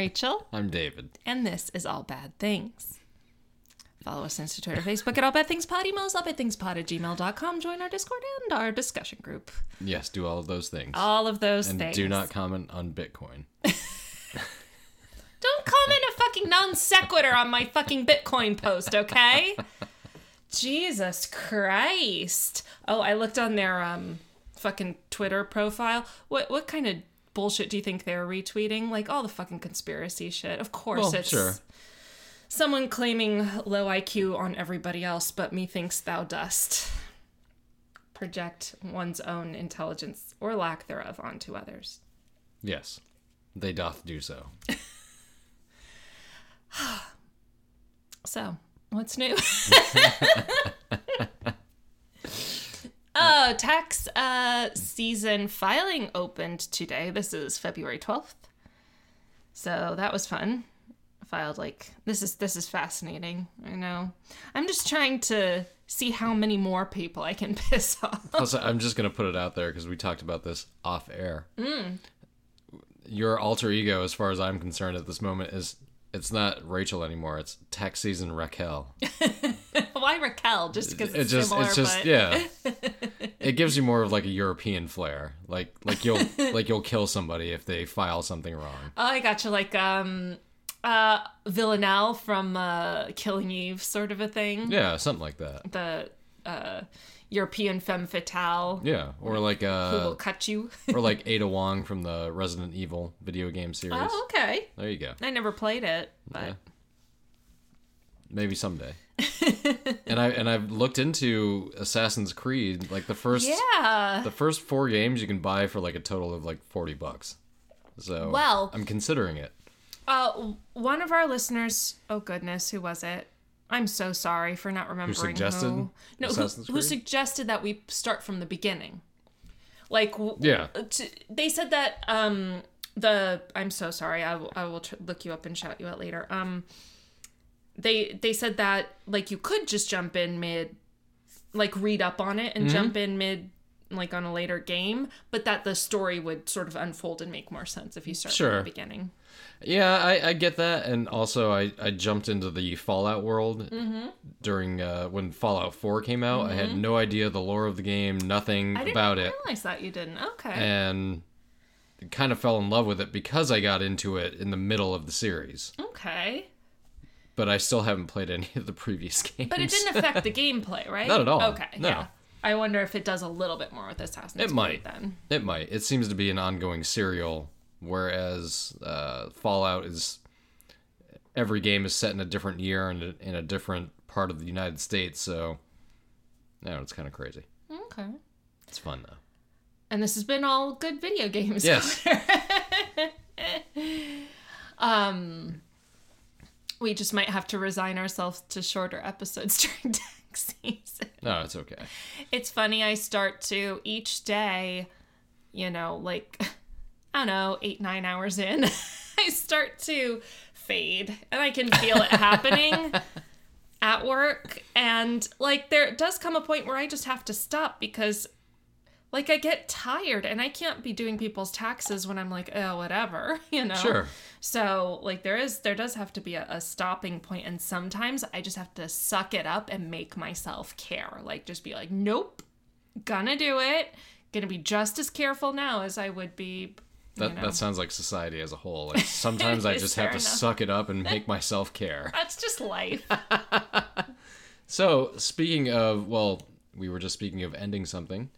Rachel, I'm David. and this is All Bad Things. Follow us on Twitter, Facebook at All Bad Things Pod, email us allbadthingspod at gmail.com, join our Discord and our discussion group. Yes, do all of those things. All of those and things. do not comment on Bitcoin. Don't comment a fucking non sequitur on my fucking Bitcoin post, okay? Jesus Christ. Oh, I looked on their um fucking Twitter profile. What what kind of bullshit do you think they're retweeting? Like all the fucking conspiracy shit. Of course Well, it's sure. someone claiming low IQ on everybody else, but methinks thou dost. Project one's own intelligence or lack thereof onto others. Yes, they doth do so. So, what's new? oh, tax uh, season filing opened today. This is February 12th. So, that was fun. Filed like this is this is fascinating. I know. I'm just trying to see how many more people I can piss off. Plus, I'm just gonna put it out there because we talked about this off air. Mm. Your alter ego, as far as I'm concerned, at this moment is it's not Rachel anymore. It's tax season Raquel. Why Raquel? Just because It it's just, similar, it's just, but yeah. It gives you more of like a European flair. Like, like you'll, like you'll kill somebody if they file something wrong. Oh, I got you. Like um, uh, Villanelle from uh, Killing Eve, sort of a thing. Yeah, something like that. The uh, European femme fatale Yeah, or like uh, who will cut you. or like Ada Wong from the Resident Evil video game series. oh, okay. There you go. I never played it, but Yeah. Maybe someday. and I and I've looked into Assassin's Creed. Like the first yeah. the first four games you can buy for like a total of like forty bucks. So Well- I'm considering it. Uh, one of our listeners. Oh goodness, who was it? I'm so sorry for not remembering suggested who. No, who, who suggested that we start from the beginning. Like, Yeah. t- they said that um the I'm so sorry. I will, I will tr- look you up and shout you out later. Um, they they said that like you could just jump in mid, like read up on it and Mm-hmm. jump in mid. Like on a later game, but that the story would sort of unfold and make more sense if you start from the beginning. Yeah, I, I get that, and also I, I jumped into the Fallout world Mm-hmm. during uh, when Fallout Four came out. I had no idea the lore of the game, nothing about it. I didn't about it, realize that you didn't. Okay. and kind of fell in love with it because I got into it in the middle of the series. okay. But I still haven't played any of the previous games. But it didn't affect the gameplay, right? Not at all. Okay. No. Yeah. I wonder if it does a little bit more with Assassin's It Creed might. then. It might. It seems to be an ongoing serial, whereas uh, Fallout is every game is set in a different year and in a, different part of the United States. So, yeah, it's kind of crazy. Okay. It's fun though. And this has been all good video games. Yes. um we just might have to resign ourselves to shorter episodes during tax season. No, it's okay. It's funny, I start to each day, you know, like, I don't know, eight, nine hours in, I start to fade and I can feel it happening at work. And like, there does come a point where I just have to stop because. Like I get tired and I can't be doing people's taxes when I'm like, oh, whatever, you know. Sure. So like there is there does have to be a, a stopping point and sometimes I just have to suck it up and make myself care. Like just be like, nope, gonna do it. Gonna be just as careful now as I would be. That you know. that sounds like society as a whole. Like sometimes I just have to enough. suck it up and make myself care. That's just life. So, speaking of, well, we were just speaking of ending something.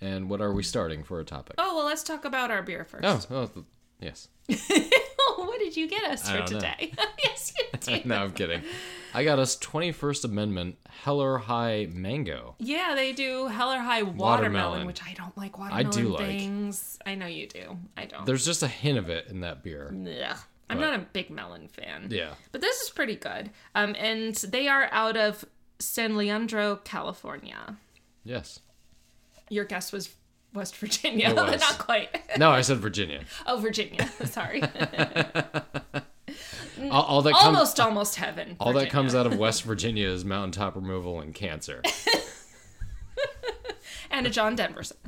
And what are we starting for a topic? oh well, let's talk about our beer first. Oh, oh th- yes. what did you get us I for today? yes, you did. no, I'm kidding. I got us 21st Amendment Hell or High Mango. Yeah, they do Hell or High watermelon, Watermelon. which I don't like watermelon do like. things. I know you do. I don't. There's just a hint of it in that beer. Yeah. I'm not a big melon fan. Yeah. But this is pretty good. Um, and they are out of San Leandro, California. Yes. Your guess was West Virginia, was. not quite. No, I said Virginia. oh, Virginia. Sorry. Mm. All, all that comes almost, almost heaven. all that comes out of West Virginia is mountaintop removal and cancer. and a John Denver song.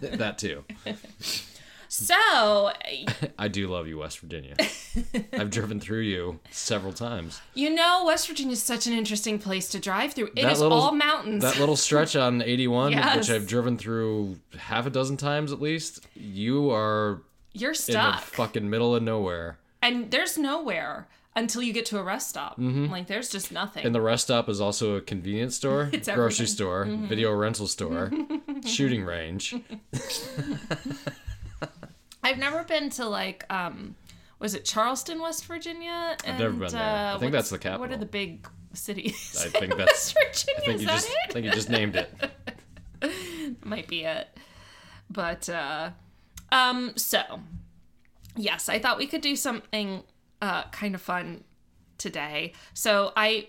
that too. So, I do love you, West Virginia. I've driven through you several times. you know, West Virginia is such an interesting place to drive through. It is That little- all mountains. That little stretch on 81, Yes. which I've driven through half a dozen times at least, you are You're in the stuck. fucking middle of nowhere. And there's nowhere until you get to a rest stop. Mm-hmm. Like, there's just nothing. And the rest stop is also a convenience store, It's grocery everything. store, video rental store, shooting range. I've never been to like um was it Charleston, West Virginia? I've never been there. I think that's the capital. What are the big cities? I think that's- West Virginia. I think is you that just I think you just named it. Might be it. But uh um so yes, I thought we could do something uh kind of fun today. So I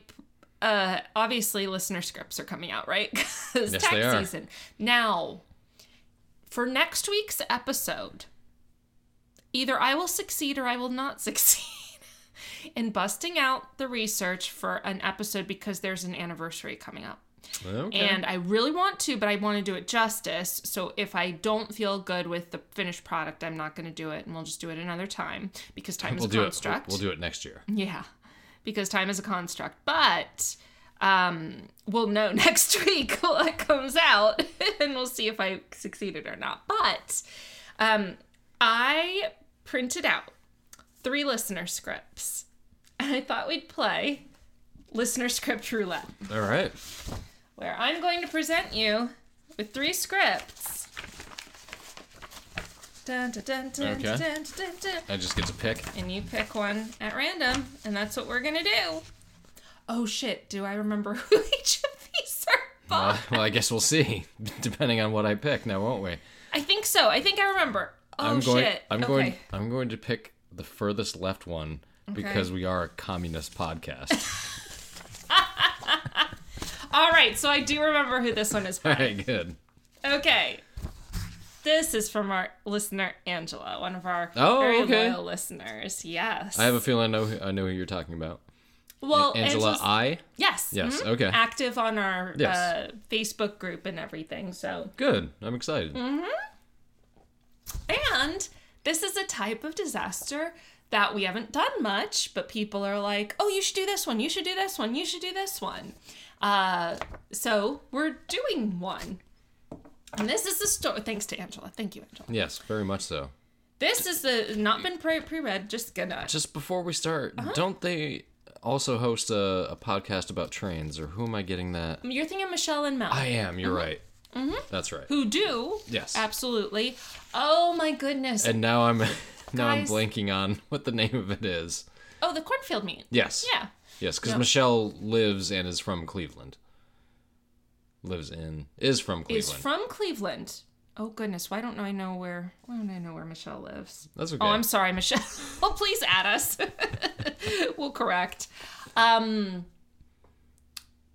uh obviously listener scripts are coming out, right? 'Cause Yes, tax they are. season. Now, for next week's episode, either I will succeed or I will not succeed in busting out the research for an episode because there's an anniversary coming up. Okay. And I really want to, but I want to do it justice. So if I don't feel good with the finished product, I'm not going to do it, and we'll just do it another time because time we'll is a it. We'll, construct. we'll do it next year. Yeah, because time is a construct. But um, we'll know next week what comes out, and we'll see if I succeeded or not. But um, I printed out three listener scripts, and I thought we'd play listener script roulette All right. Where I'm going to present you with three scripts. Dun, dun, dun, Okay. I just get to pick. And you pick one at random, and that's what we're gonna do. Oh shit, do I remember who each of these are? Uh, well, I guess we'll see, depending on what I pick. Now, won't we? I think so. I think I remember. Oh I'm going. shit. I'm okay. going. I'm going to pick the furthest left one because we are a communist podcast. All right, so I do remember who this one is All by. right, good. Okay. This is from our listener Angela, one of our Oh, very okay. loyal listeners. Yes. I have a feeling I know. who- I know who you're talking about. well, Angela Angela's- I. Yes. Yes, mhm. okay. Active on our Yes. uh, Facebook group and everything. So, Good. I'm excited. Mm-hmm. and this is a type of disaster that we haven't done much, but people are like, "Oh, you should do this one. You should do this one. You should do this one." Uh, so we're doing one, and this is the story. Thanks to Angela. Thank you, Angela. Yes, very much so. This is the not been pre pre-read. Just gonna. Just before we start, Uh-huh. don't they also host a, a podcast about trains, or who am I getting that? You're thinking Michelle and Mel. I am. You're right. That's right. Mm-hmm. who do Yes. absolutely oh my goodness And now I'm now I'm Guys. blanking on what the name of it is. oh the cornfield meet Yes. yeah Yes, because. Michelle lives and is from Cleveland. Lives in is from Cleveland. is from cleveland oh goodness why don't i know where why don't i know where michelle lives That's okay. oh i'm sorry michelle oh please add us we'll correct um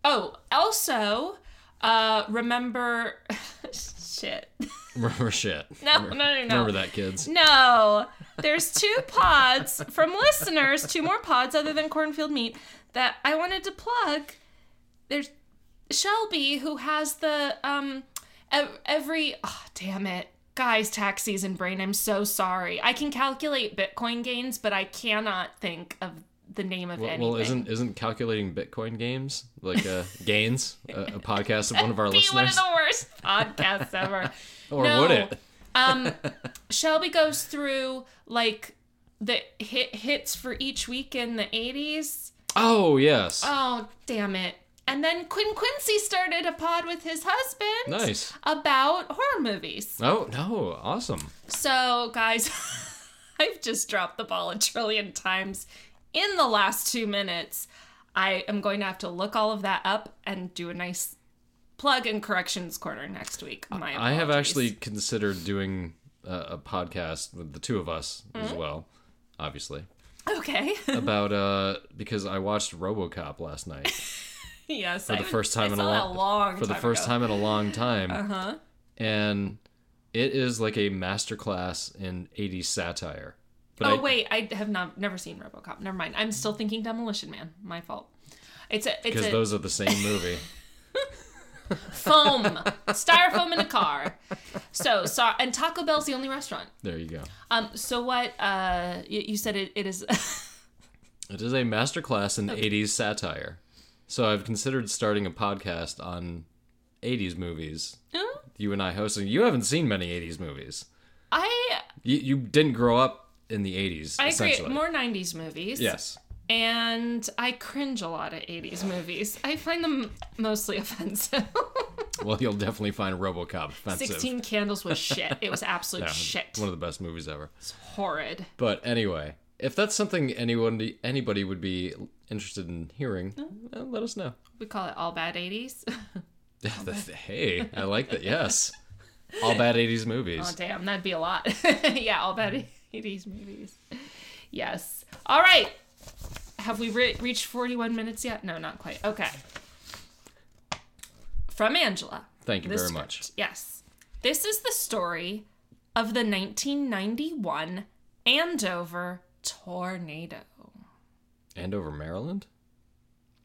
oh also uh remember shit Remember shit. No, no, no, no. Remember that, kids. No, there's two pods from listeners, two more pods other than cornfield meet that I wanted to plug. There's Shelby who has the um every oh, damn it. Guys, tax season brain, I'm so sorry. I can calculate Bitcoin gains, but I cannot think of the name of Well, anything. well, isn't isn't calculating Bitcoin games like uh, gains a, a podcast of one of our be one of the worst podcasts ever. or No. would it? Um, Shelby goes through like the hit hits for each week in the 80s. Oh yes, Oh, damn it. And then Quinn Quincy started a pod with his husband nice. about horror movies. Oh no, awesome. So, guys, I've just dropped the ball a trillion times in the last two minutes. I am going to have to look all of that up and do a nice plug and corrections corner next week. My I have actually considered doing a, a podcast with the two of us Mm-hmm. as well, obviously, okay. about uh because I watched RoboCop last night yes, for the first time I in a long, long for the first ago. time in a long time, Uh huh. and it is like a masterclass in 80s satire. But Oh I, wait, I have not never seen RoboCop. Never mind. I'm still thinking Demolition Man. My fault. It's a it's because those are the same movie. foam, styrofoam in a car. So, so and Taco Bell's the only restaurant. There you go. Um. So what? Uh. You, you said it. It is. It is a masterclass in 80s satire. So I've considered starting a podcast on 80s movies. You and I hosting. You haven't seen many 80s movies. I You, you didn't grow up in the 80s, I agree. More '90s movies. yes. And I cringe a lot at '80s movies. I find them mostly offensive. Well, you'll definitely find RoboCop offensive. Sixteen Candles was shit. It was absolute Yeah, shit. One of the best movies ever. It's horrid. But anyway, if that's something anyone anybody would be interested in hearing, uh, let us know. We call it all bad '80s. hey, I like that. Yes. All bad 80s movies. Oh damn, that'd be a lot. yeah, all bad '80s movies. Yes. All right. Have we re- reached 41 minutes yet? No, not quite. Okay. From Angela. Thank you very script. much. Yes. This is the story of the 1991 Andover tornado. Andover, Maryland?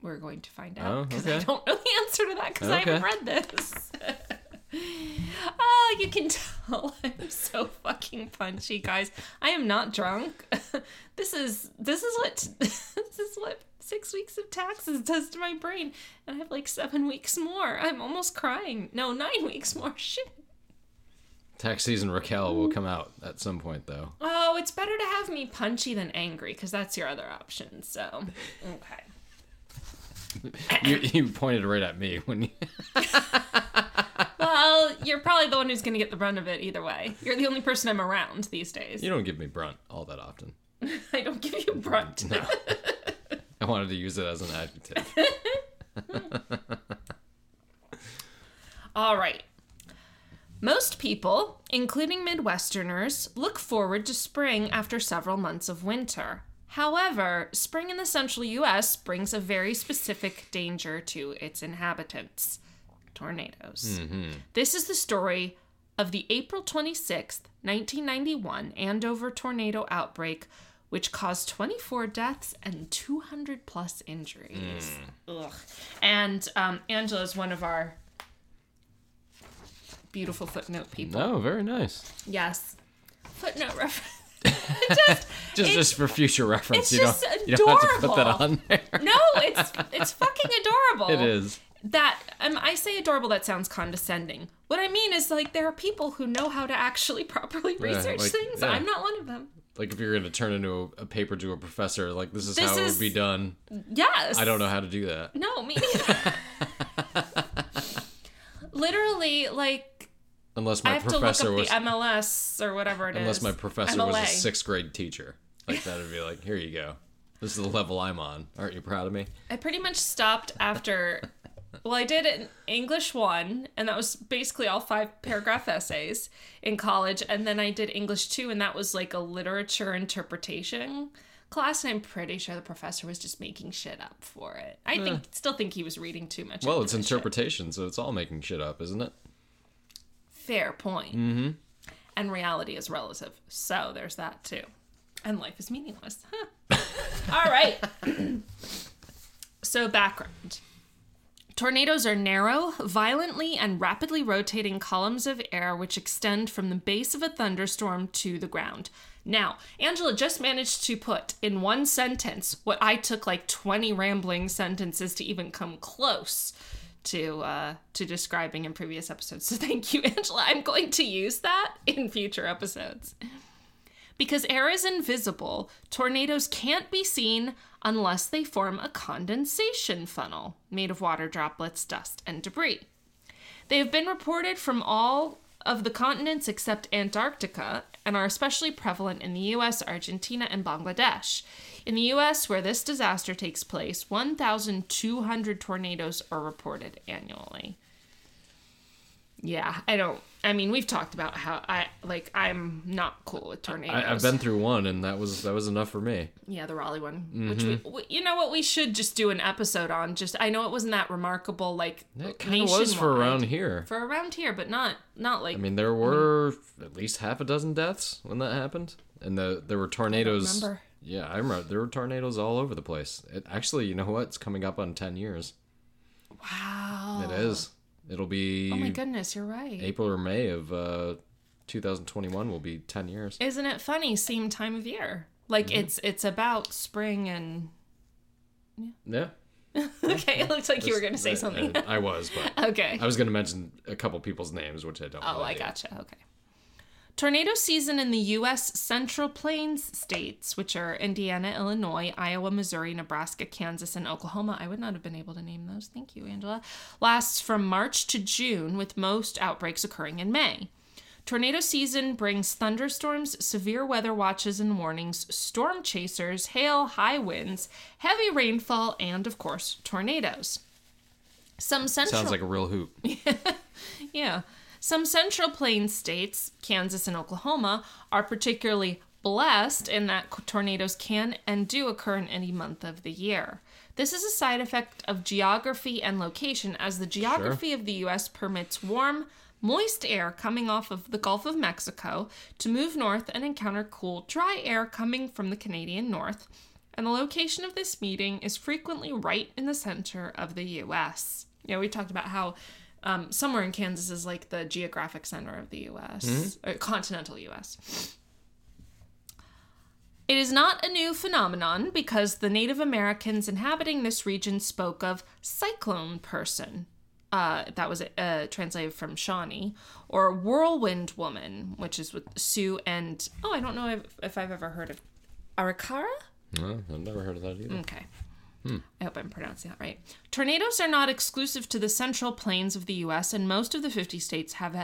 We're going to find Oh, out because I okay. don't know the answer to that because I haven't read this. oh, you can tell I'm so fucking punchy, guys. I am not drunk. this is this is what this is what six weeks of taxes does to my brain, and I have like seven weeks more. I'm almost crying. No, nine weeks more. Shit. Tax season Raquel will come out at some point, though. Oh, it's better to have me punchy than angry because that's your other option. So, okay. You, you pointed right at me when you. You're probably the one who's going to get the brunt of it either way. You're the only person I'm around these days. You don't give me brunt all that often. I don't give you brunt. No. I wanted to use it as an adjective. All right. Most people, including Midwesterners, look forward to spring after several months of winter. However, spring in the central US brings a very specific danger to its inhabitants tornadoes. This is the story of the April 26th, 1991 Andover tornado outbreak, which caused 24 deaths and 200 plus injuries. Ugh. And um, Angela is one of our beautiful footnote people. No, very nice. Yes. Footnote reference. Just It's- just for future reference, you don't just you don't have to put that adorable. on there. No, it's it's fucking adorable. It is. That um, I say adorable. That sounds condescending. What I mean is like there are people who know how to actually properly research like, things. yeah. I'm not one of them. Like if you're gonna turn into a, a paper to a professor, like this is This how it would be done. Yes. I don't know how to do that. No, me neither. Literally, like Unless I my have to look up professor the was MLS or whatever it is. unless my professor was a sixth grade teacher. Like that'd be like, here you go. This is the level I'm on. Aren't you proud of me? I pretty much stopped after. Well, I did an English one, and that was basically all five paragraph essays in college. And then I did English two, and that was like a literature interpretation class. And I'm pretty sure the professor was just making shit up for it. I think, still think he was reading too much. Well, it's this shit. interpretation, so it's all making shit up, isn't it? Fair point. Mm-hmm. And reality is relative, so there's that too. And life is meaningless. Huh. all right. so background. Tornadoes are narrow, violently and rapidly rotating columns of air which extend from the base of a thunderstorm to the ground. Now, Angela just managed to put in one sentence what I took like 20 rambling sentences to even come close to uh, to describing in previous episodes. So thank you, Angela. I'm going to use that in future episodes. Because air is invisible, tornadoes can't be seen unless they form a condensation funnel made of water droplets, dust, and debris. They have been reported from all of the continents except Antarctica and are especially prevalent in the US, Argentina, and Bangladesh. In the US, where this disaster takes place, 1,200 tornadoes are reported annually. Yeah, I don't. I mean, we've talked about how I like. I'm not cool with tornadoes. I, I've been through one, and that was that was enough for me. Yeah, the Raleigh one, which we, mm-hmm. we, you know what, we should just do an episode on. Just I know it wasn't that remarkable, like It kind of was for around here. for around here, but not not like I mean, there were at least half a dozen deaths when that happened, and the there were tornadoes. remember. Yeah, I remember there were tornadoes all over the place. It actually, you know what? It's coming up on ten years. wow. It is. It'll be Oh my goodness, you're right. April or May of uh, 2021 will be 10 years. Isn't it funny? Same time of year. Like Mm-hmm. it's it's about spring and Yeah. yeah. okay. It looks like you were going to say something. I, I was, but okay. I was going to mention a couple people's names, which I don't. Oh, really I gotcha. Okay. Tornado season in the U.S. Central Plains states, which are Indiana, Illinois, Iowa, Missouri, Nebraska, Kansas, and Oklahoma. I would not have been able to name those. Thank you, Angela. Lasts from March to June, with most outbreaks occurring in May. Tornado season brings thunderstorms, severe weather watches and warnings, storm chasers, hail, high winds, heavy rainfall, and, of course, tornadoes. Some central Sounds like a real hoop. yeah. Some Central Plains states, Kansas and Oklahoma, are particularly blessed in that tornadoes can and do occur in any month of the year. This is a side effect of geography and location, as the geography of the U.S. permits warm, moist air coming off of the Gulf of Mexico to move north and encounter cool, dry air coming from the Canadian North, and the location of this meeting is frequently right in the center of the U.S. Yeah, we talked about how um, somewhere in Kansas is like the geographic center of the U.S., or continental U.S. It is not a new phenomenon because the Native Americans inhabiting this region spoke of cyclone person. Uh, that was uh, translated from Shawnee, or whirlwind woman, which is with Sioux and oh, I don't know if, if I've ever heard of Arikara. No, I've never heard of that either. Okay. Hmm. I hope I'm pronouncing that right. Tornadoes are not exclusive to the central plains of the U.S., and most of the 50 states have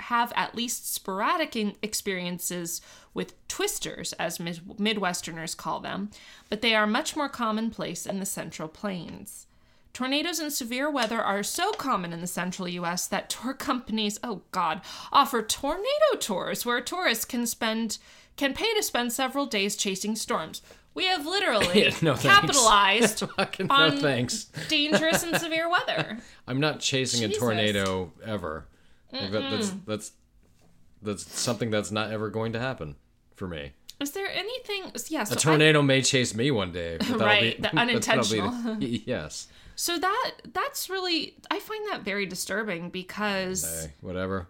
have at least sporadic experiences with twisters, as Mid- Midwesterners call them, but they are much more commonplace in the central plains. Tornadoes and severe weather are so common in the central US that tour companies, oh god, offer tornado tours where tourists can spend can pay to spend several days chasing storms. We have literally Yeah, no capitalized Fucking on no thanks. dangerous and severe weather. I'm not chasing Jesus. a tornado ever. Like that, that's that's that's something that's not ever going to happen for me. Is there anything? Yeah, so A I- tornado may chase me one day, but Right, be the that'll be- unintentional. yes. so that that's really I find that very disturbing because Hey, whatever.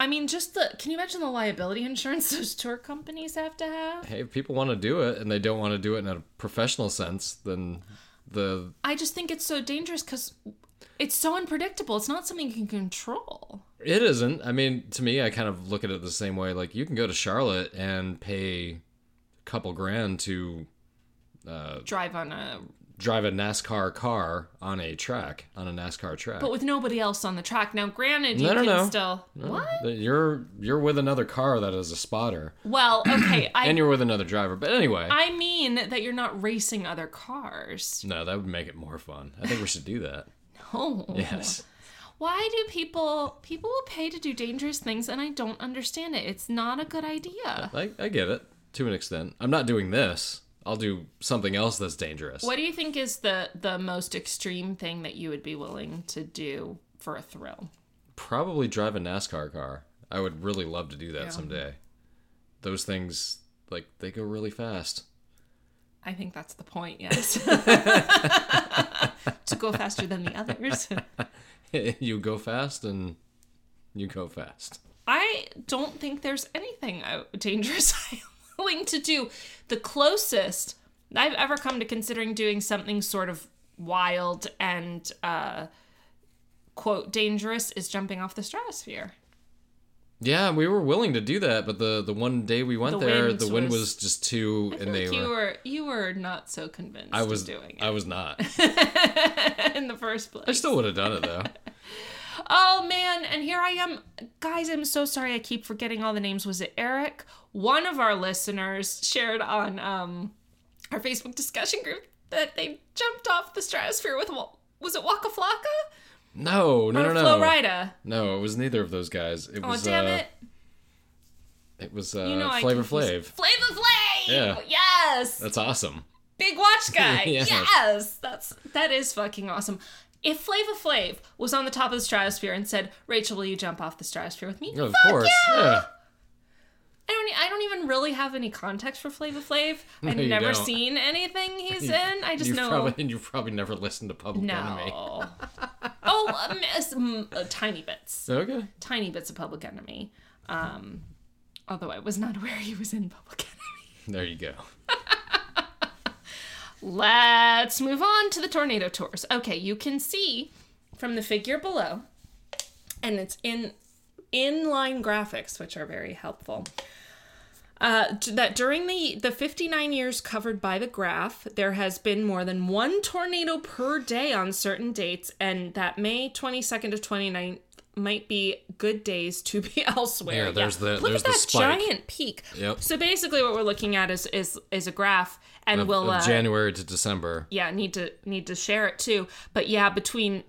I mean, just the can you imagine the liability insurance those tour companies have to have? Hey, if people want to do it and they don't want to do it in a professional sense, then the I just think it's so dangerous because it's so unpredictable. It's not something you can control. it isn't. I mean, to me, I kind of look at it the same way. Like you can go to Charlotte and pay a couple grand to uh, Drive on a drive a NASCAR car on a track on a NASCAR track. but with nobody else on the track. Now, granted, you No, no, can no. still what? That You're you're with another car that is a spotter, Well, okay, I and you're with another driver. But anyway, I mean that you're not racing other cars. no, that would make it more fun. I think we should do that. Oh, Yes. Why do people people will pay to do dangerous things and I don't understand it. It's not a good idea. I, I get it to an extent. I'm not doing this. I'll do something else that's dangerous. What do you think is the the most extreme thing that you would be willing to do for a thrill? Probably drive a NASCAR car. I would really love to do that someday. Those things, like, they go really fast. I think that's the point, yes. to go faster than the others. you go fast and you go fast. I don't think there's anything dangerous I'm willing to do. The closest I've ever come to considering doing something sort of wild and uh, quote dangerous is jumping off the stratosphere. Yeah, we were willing to do that, but the the one day we went The there, the wind was- was, just too, I and they like you were. were you were not so convinced I was of doing I was not. in the first place. I still would have done it though. Oh man, and here I am. Guys, I'm so sorry I keep forgetting all the names. Was it Eric? One of our listeners shared on um our Facebook discussion group that they jumped off the stratosphere with was it Waka Flocka? No, no, no, no. Flo Rida? No, it was neither of those guys. It Oh was damn uh, it. it was uh, You know Flavor Flav. Flavor Flav! Yeah. Yes! That's awesome. Big watch guy. Yes. yes. That's that is fucking awesome. If Flavor Flav was on the top of the stratosphere and said, "Rachel, will you jump off the stratosphere with me?" Of Fuck course. yeah! Yeah. I don't. I don't even really have any context for Flavor Flav. I've No, never don't. seen anything he's in. I just know. probably and you've probably never listened to Public Enemy. no. oh, um, uh, tiny bits, Okay. tiny bits of Public Enemy. Um, although I was not aware he was in Public Enemy. There you go. Let's move on to the tornado tours. Okay, you can see from the figure below, and it's in inline graphics, which are very helpful. Uh, that during the, the 59 years covered by the graph, there has been more than one tornado per day on certain dates, and that May 22nd to 29th might be good days to be elsewhere. Yeah, there's the- Look there's at the that spike. giant peak. Yep. So basically, what we're looking at is is is a graph, and Of, we'll of uh, January to December. yeah need to need to share it too but yeah between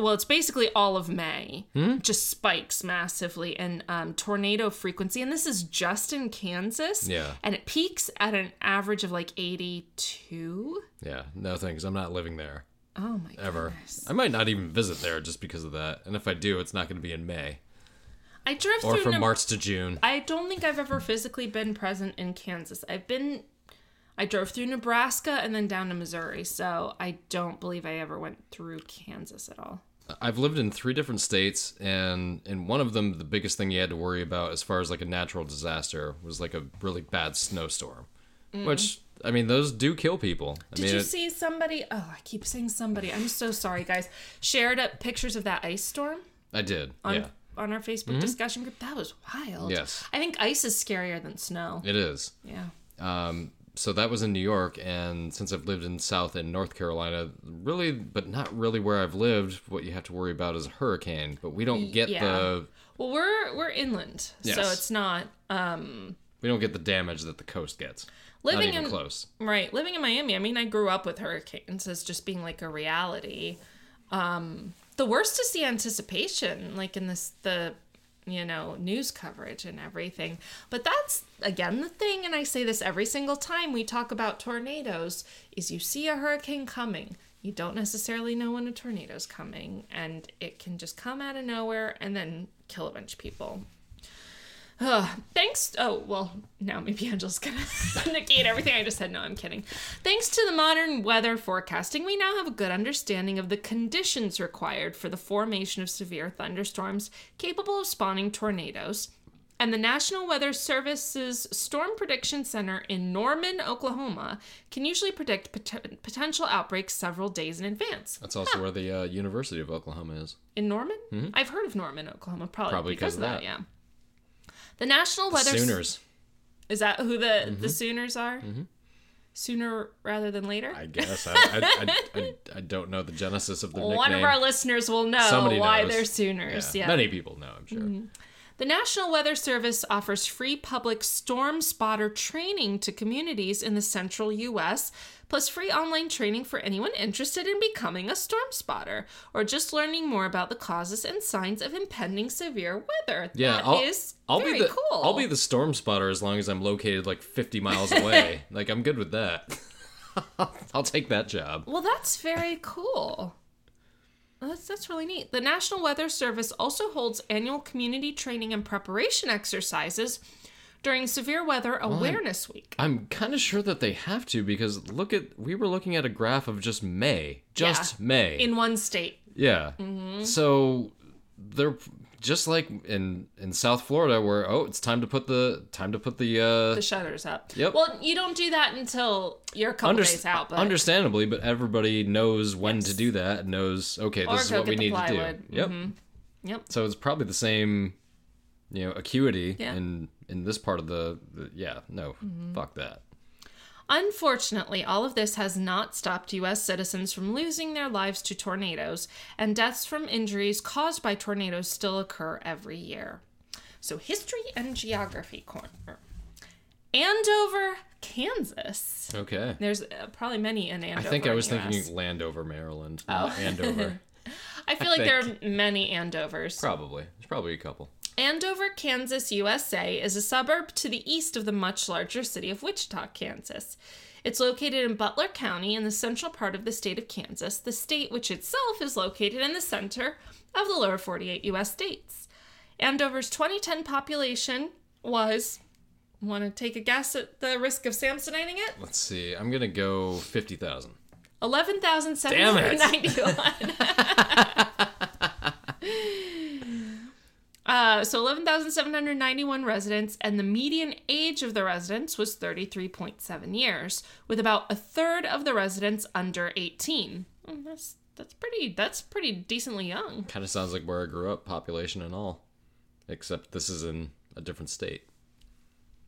well it's basically all of may Hmm? just spikes massively in um, tornado frequency and this is just in kansas Yeah. and it peaks at an average of like 82 Yeah. No thanks. I'm not living there oh my ever. goodness. I might not even visit there just because of that. And if I do, it's not going to be in May i drove or from March to June. i don't think i've ever physically been present in kansas i've been i drove through nebraska and then down to missouri so i don't believe i ever went through kansas at all I've lived in three different states, and in one of them, the biggest thing you had to worry about as far as like a natural disaster was like a really bad snowstorm, which I mean, those do kill people. I Mm. Did mean, you it- see somebody? Oh, I keep saying somebody. I'm so sorry, guys. Shared up pictures of that ice storm I did. on yeah, on our Facebook discussion group. That was wild. Yes. I think ice is scarier than snow. it is. Yeah. Um, so that was in New York, and since I've lived in South and North Carolina, really, but not really where I've lived, what you have to worry about is a hurricane. But we don't get yeah. the Well, we're we're inland, so it's not um we don't get the damage that the coast gets. Living in- close. right. Living in Miami, I mean, I grew up with hurricanes as just being like a reality. Um, the worst is the anticipation, like in this the you know news coverage and everything. But that's again the thing, and I say this every single time we talk about tornadoes: is you see a hurricane coming. You don't necessarily know when a tornado's coming, and it can just come out of nowhere and then kill a bunch of people. Ugh, thanks. Oh, well, now maybe Angel's gonna negate everything I just said. No, I'm kidding. Thanks to the modern weather forecasting, we now have a good understanding of the conditions required for the formation of severe thunderstorms capable of spawning tornadoes. And the National Weather Service's Storm Prediction Center in Norman, Oklahoma, can usually predict pot- potential outbreaks several days in advance. That's also where the uh, University of Oklahoma is. In Norman? I've heard of Norman, Oklahoma, probably, Probably because 'cause of of that. that. Yeah. The National Weather Sooners, is that who the the mm-hmm. Sooners are? Mm-hmm. Sooner rather than later. I guess. I, I, I, I, I don't know the genesis of their One nickname. of our listeners will know Somebody why knows. they're Sooners. yeah. Yeah. Many people know, I'm sure. Mm-hmm. The National Weather Service offers free public storm spotter training to communities in the central U.S., plus free online training for anyone interested in becoming a storm spotter or just learning more about the causes and signs of impending severe weather. Yeah, That I'll, is I'll very be the cool. I'll be the storm spotter as long as I'm located like 50 miles away. like I'm good with that. I'll take that job. Well, that's very cool. That's, that's really neat. The National Weather Service also holds annual community training and preparation exercises during Severe Weather Awareness Week. I'm kind of sure that they have to because look at we were looking at a graph of just May, just Yeah. May. In one state. yeah. Mm-hmm. So they're just like in in South Florida where oh, it's time to put the time to put the uh The shutters up. Yep. Well, you don't do that until you're a couple days out, but understandably, but everybody knows when to do that. and Knows okay, Or this is what we need to do. plywood. Yep. Yep. So it's probably the same, you know, acuity Yeah. in in this part of the, the yeah. No, Mm-hmm. fuck that. Unfortunately, all of this has not stopped U.S. citizens from losing their lives to tornadoes, and deaths from injuries caused by tornadoes still occur every year. So, history and geography corner. Andover, Kansas. Okay. There's uh, probably many in Andover. I think I was thinking Landover, Maryland, not Andover. I feel like there are many Andovers. probably. There's probably a couple. Andover, Kansas, USA is a suburb to the east of the much larger city of Wichita, Kansas. It's located in Butler County in the central part of the state of Kansas, the state which itself is located in the center of the lower 48 US states. Andover's 2010 population was. Want to take a guess at the risk of Samsoniting it? Let's see. I'm gonna go fifty thousand. 11,791. uh, so 11,791 residents, and the median age of the residents was 33.7 years, with about a third of the residents under 18. Mm, that's that's pretty that's pretty decently young. Kind of sounds like where I grew up, population and all, except this is in a different state.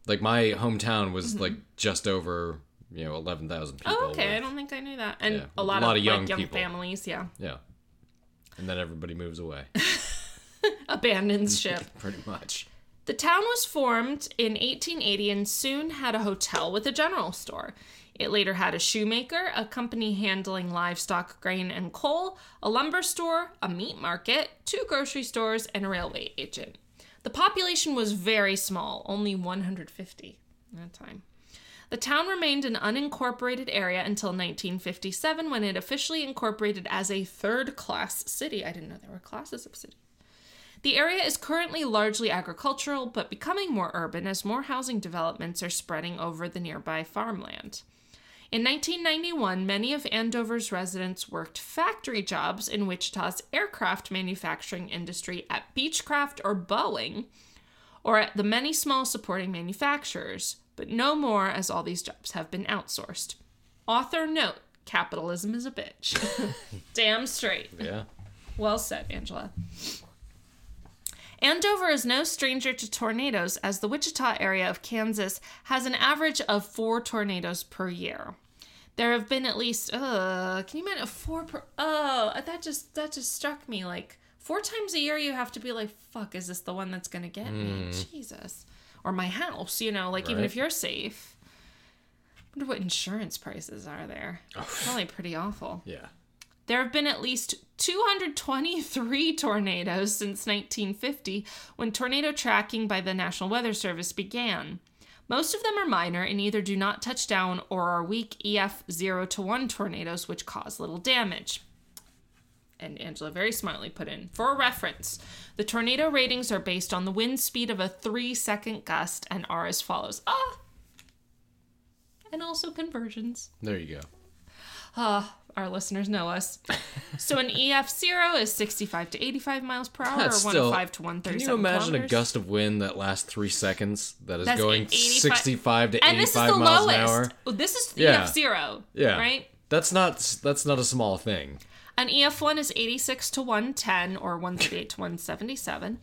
Like my hometown was like just over, you know, eleven thousand people. Mm-hmm. Oh, okay. I don't think I knew that. And Yeah, a lot, of, like, young, families, yeah. yeah. And then everybody moves away, Abandons mm, ship. pretty much. The town was formed in 1880 and soon had a hotel with a general store. It later had a shoemaker, a company handling livestock, grain, and coal, a lumber store, a meat market, two grocery stores, and a railway agent. The population was very small, only 150 at a time. The town remained an unincorporated area until 1957 when it officially incorporated as a third class city. I didn't know there were classes of cities. The area is currently largely agricultural, but becoming more urban as more housing developments are spreading over the nearby farmland. In 1991, many of Andover's residents worked factory jobs in Wichita's aircraft manufacturing industry at Beechcraft or Boeing, or at the many small supporting manufacturers, but no more as all these jobs have been outsourced. Author note capitalism is a bitch. Damn straight. Yeah. Well said, Angela. Andover is no stranger to tornadoes, as the Wichita area of Kansas has an average of four tornadoes per year. There have been at least, uh, can you imagine four per? Oh, that just that just struck me. Like four times a year, you have to be like, "Fuck, is this the one that's gonna get me?" Jesus, or my house, you know, like even if you're safe. I wonder what insurance prices are there. Probably pretty awful. Yeah. There have been at least 223 tornadoes since 1950 when tornado tracking by the National Weather Service began. Most of them are minor and either do not touch down or are weak EF 0 to 1 tornadoes which cause little damage. And Angela very smartly put in for reference, the tornado ratings are based on the wind speed of a 3 second gust and are as follows. Ah! And also conversions. There you go. Ah, our listeners know us. So an EF zero is 65 to 85 miles per hour, That's or still- 105 to Can you imagine a gust of wind that lasts three seconds that is That's going sixty-five to And eighty-five miles lowest. an hour? Well, this is Yeah. EF zero. Yeah. Right. That's not that's not a small thing. An EF one is 86 to 110, or 138 to 177.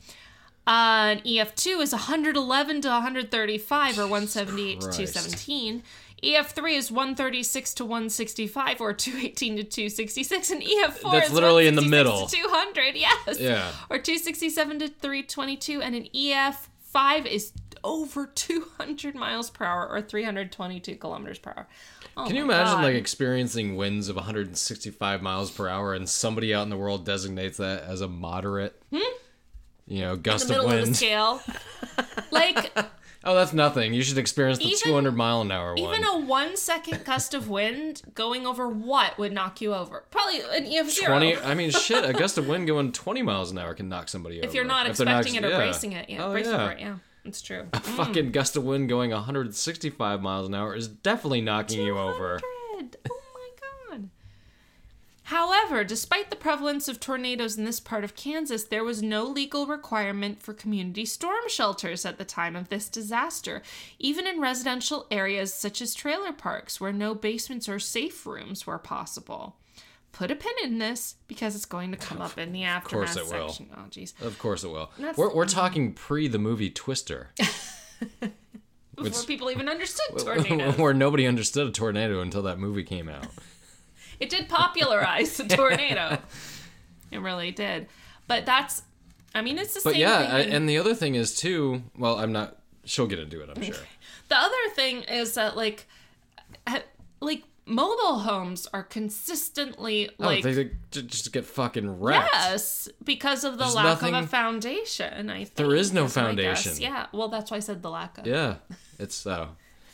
Uh, an EF two is 111 to 135, or 178 to Christ. 217. EF3 is 136 to 165 or 218 to 266 and EF4 That's is literally in the middle. 200 yes Yeah. or 267 to 322 and an EF5 is over 200 miles per hour or 322 kilometers per hour oh Can you imagine God. like experiencing winds of 165 miles per hour and somebody out in the world designates that as a moderate, you know, Hmm? in gust of middle of the wind? scale like oh, that's nothing. You should experience the Even- 200 mile an hour one. even a one second gust of wind going over what would knock you over probably uh, an EF0 20 I mean shit, a gust of wind going 20 miles an hour can knock somebody over. if you're not not expecting it or yeah. bracing it yeah Oh, bracing yeah. for it yeah it's true A mm. fucking gust of wind going 165 miles an hour is definitely knocking you over. 200. Oh my god. However, despite the prevalence of tornadoes in this part of Kansas, there was no legal requirement for community storm shelters at the time of this disaster, even in residential areas such as trailer parks where no basements or safe rooms were possible. Put a pin in this because it's going to come up in the course aftermath it will. section. Oh, jeez. Of course it will. That's- We're, we're talking pre the movie Twister. before Which- people even understood tornadoes. Where nobody understood a tornado until that movie came out. It did popularize the tornado. It really did. But that's, I mean, it's the But same yeah, thing. I, in- and the other thing is too. Well, I'm not. She'll get into it. I'm sure. the other thing is that like, uh, like mobile homes are consistently oh, like. oh, they, they just get fucking wrecked. Yes, because of the There's lack nothing- of a foundation. I think There is no foundation. Yeah, well, that's why I said the lack of. Yeah, it's so.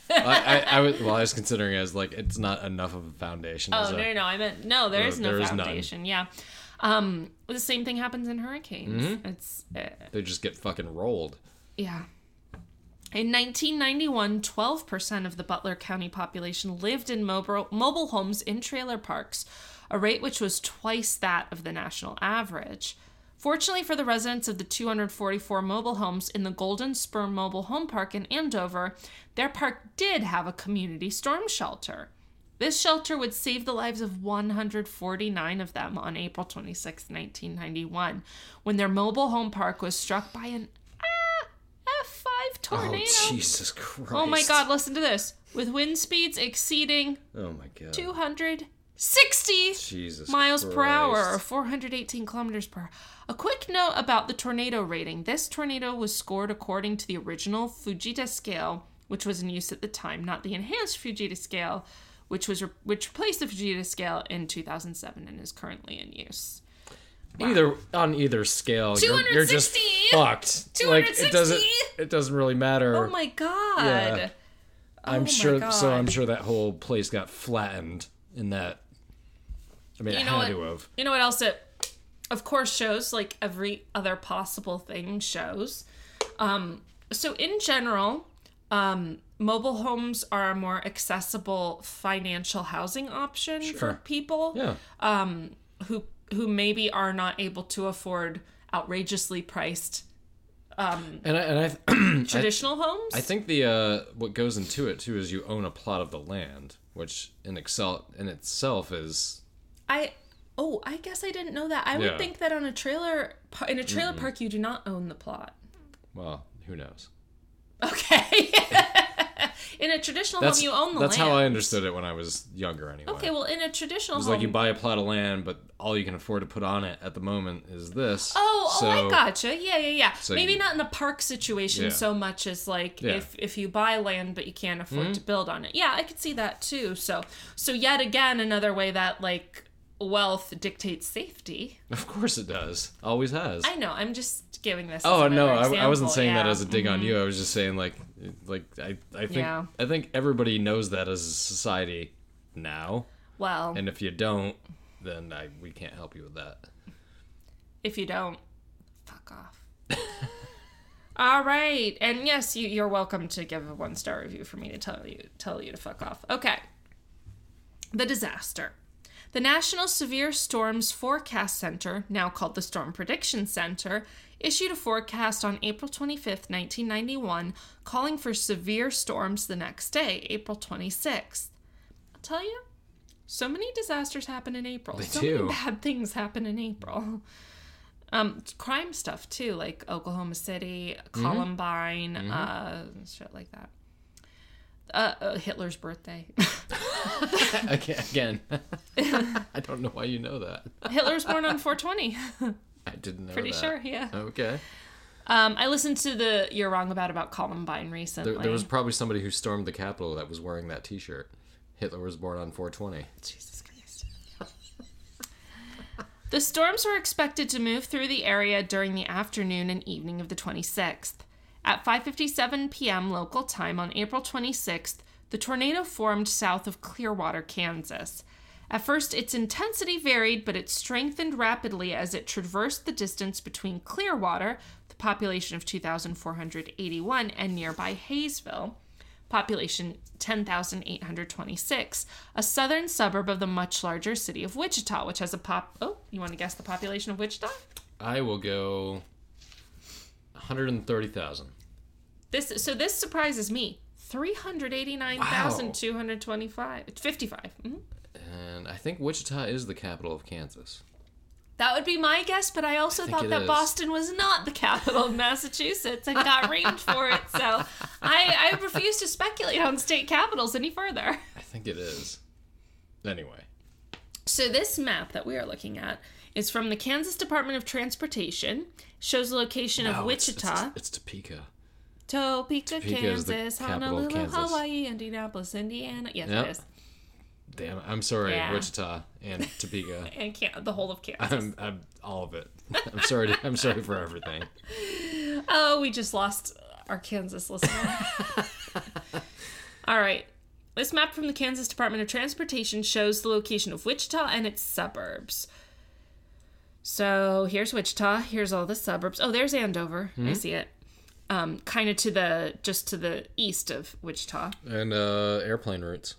I, I, I was well. I was considering it as like it's not enough of a foundation. Oh a, no, no, no! I meant no. There is no there is foundation. Yeah, um, the same thing happens in hurricanes. Mm-hmm. It's uh, They just get fucking rolled. yeah. In 1991, 12% of the Butler County population lived in mobile, mobile homes in trailer parks, a rate which was twice that of the national average. Fortunately for the residents of the 244 mobile homes in the Golden Spur Mobile Home Park in Andover, their park did have a community storm shelter. This shelter would save the lives of 149 of them on April 26, 1991, when their mobile home park was struck by an ah, F5 tornado. Oh Jesus Christ! Oh my god, listen to this. With wind speeds exceeding Oh my god! 260 Jesus miles per hour or 418 kilometers per hour. A quick note about the tornado rating. This tornado was scored according to the original Fujita scale, which was in use at the time, not the enhanced Fujita scale, which was re- which replaced the Fujita scale in 2007 and is currently in use. Either on either scale, you're, you're just 260. fucked. Like it doesn't. It doesn't really matter. Oh my god. Yeah. I'm oh sure. So I'm sure that whole place got flattened in that. I mean, You know what? have. You know what else it of course shows like every other possible thing shows. Um so in general, um mobile homes are a more accessible financial housing option for people Yeah. um who who maybe are not able to afford outrageously priced And I and I, traditional homes. I think the uh, what goes into it too is you own a plot of the land, which in Excel in itself is I oh, I guess I didn't know that. I would Yeah. think that on a trailer in a trailer park you do not own the plot. well, who knows? Okay. in a traditional That's home, you own the land. that's land. how I understood it when I was younger. Anyway. Okay, well, in a traditional It's home, like you buy a plot of land, but all you can afford to put on it at the moment is this. Oh, so, oh, I gotcha. Yeah, yeah, yeah. So Maybe you- not in a park situation Yeah. so much as like Yeah. if if you buy land but you can't afford Mm-hmm. to build on it. Yeah, I could see that too. So so yet again another way that like wealth dictates safety. Of course it does. Always has. I know. I'm just giving this. oh no, I, I wasn't saying that as a dig on mm-hmm. you. I was just saying like like I I think Yeah. I think everybody knows that as a society now, Well, and if you don't, then I we can't help you with that. if you don't, fuck off. All right, and yes, you, you're welcome to give a one star review for me to tell you tell you to fuck off. Okay. The disaster. The National Severe Storms Forecast Center, now called the Storm Prediction Center, issued a forecast on April 25th, 1991, calling for severe storms the next day, April 26th. I'll tell you, so many disasters happen in April. so do. many bad things happen in April. Um, crime stuff too, like Oklahoma City, Mm-hmm. Columbine, uh, shit like that. Uh, uh, Hitler's birthday. Again, I don't know why you know that. Hitler was born on 420. I didn't know Pretty that. sure, yeah. Okay. Um, I listened to the "You're Wrong About" about Columbine recently. There, there was probably somebody who stormed the Capitol that was wearing that T-shirt. Hitler was born on 420. Jesus Christ. the storms were expected to move through the area during the afternoon and evening of the 26th. At 5:57 p.m. local time on April 26th, the tornado formed south of Clearwater, Kansas. At first, its intensity varied, but it strengthened rapidly as it traversed the distance between Clearwater, the population of 2,481, and nearby Haysville, population 10,826, a southern suburb of the much larger city of Wichita, which has a pop. Oh, you want to guess the population of Wichita? I will go 130,000. This so this surprises me. 389,225. It's 55. Mhm. And I think Wichita is the capital of Kansas. That would be my guess, but I also think thought that is. Boston was not the capital of Massachusetts and got ranked for it. So I, I refuse to speculate on state capitals any further. I think it is. Anyway, So this map that we are looking at is from the Kansas Department of Transportation. Shows the location of No, it's- Wichita, It's, it's, Topeka. Topeka, Topeka Kansas, Honolulu, Kansas. Hawaii, Indianapolis, Indiana. Yes, Yep. it is. Damn, I'm sorry, Yeah. Wichita and Topeka. And can- the whole of Kansas. I'm, I'm all of it. I'm sorry. To, I'm sorry for everything. Oh, we just lost our Kansas listener. All right. This map from the Kansas Department of Transportation shows the location of Wichita and its suburbs. So here's Wichita. Here's all the suburbs. Oh, there's Andover. I hmm? see it. Um, kind of to the just to the east of Wichita. And uh, airplane routes.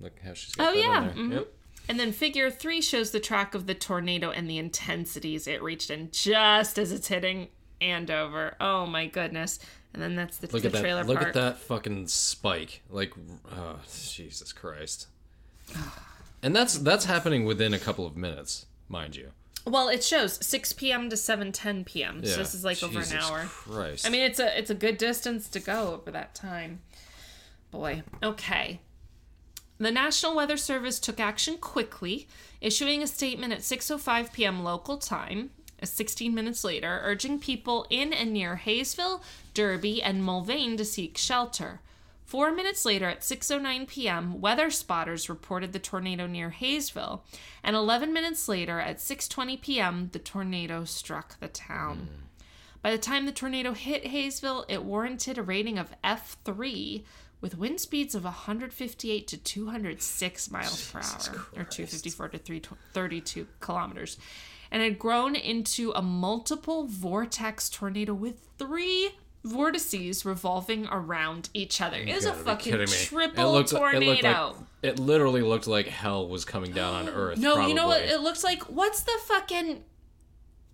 Look how she's Oh, that yeah, mhm. Yep. And then figure three shows the track of the tornado and the intensities it reached in just as it's hitting Andover. Oh my goodness. And then that's the, Look the at that. trailer Look park. at that fucking spike. Like, oh, Jesus Christ. And that's that's happening within a couple of minutes, mind you. Well, it shows 6 p.m. to 7:10 p.m. Yeah. So this is like over an hour. Christ. I mean, it's a it's a good distance to go over that time. Boy. Okay. The National Weather Service took action quickly, issuing a statement at 6:05 p.m. local time, uh, 16 minutes later, urging people in and near Haysville, Derby, and Mulvane to seek shelter. Four minutes later, at 6:09 p.m., weather spotters reported the tornado near Haysville, and 11 minutes later, at 6:20 p.m., the tornado struck the town. By the time the tornado hit Haysville, it warranted a rating of F3 with wind speeds of 158 to 206 miles per hour, or 254 to 332 kilometers, and had grown into a multiple vortex tornado with three vortices revolving around each other. It is a fucking triple it looked, tornado. It, like, it literally looked like hell was coming down on Earth. no, you know what? It looks like what's the fucking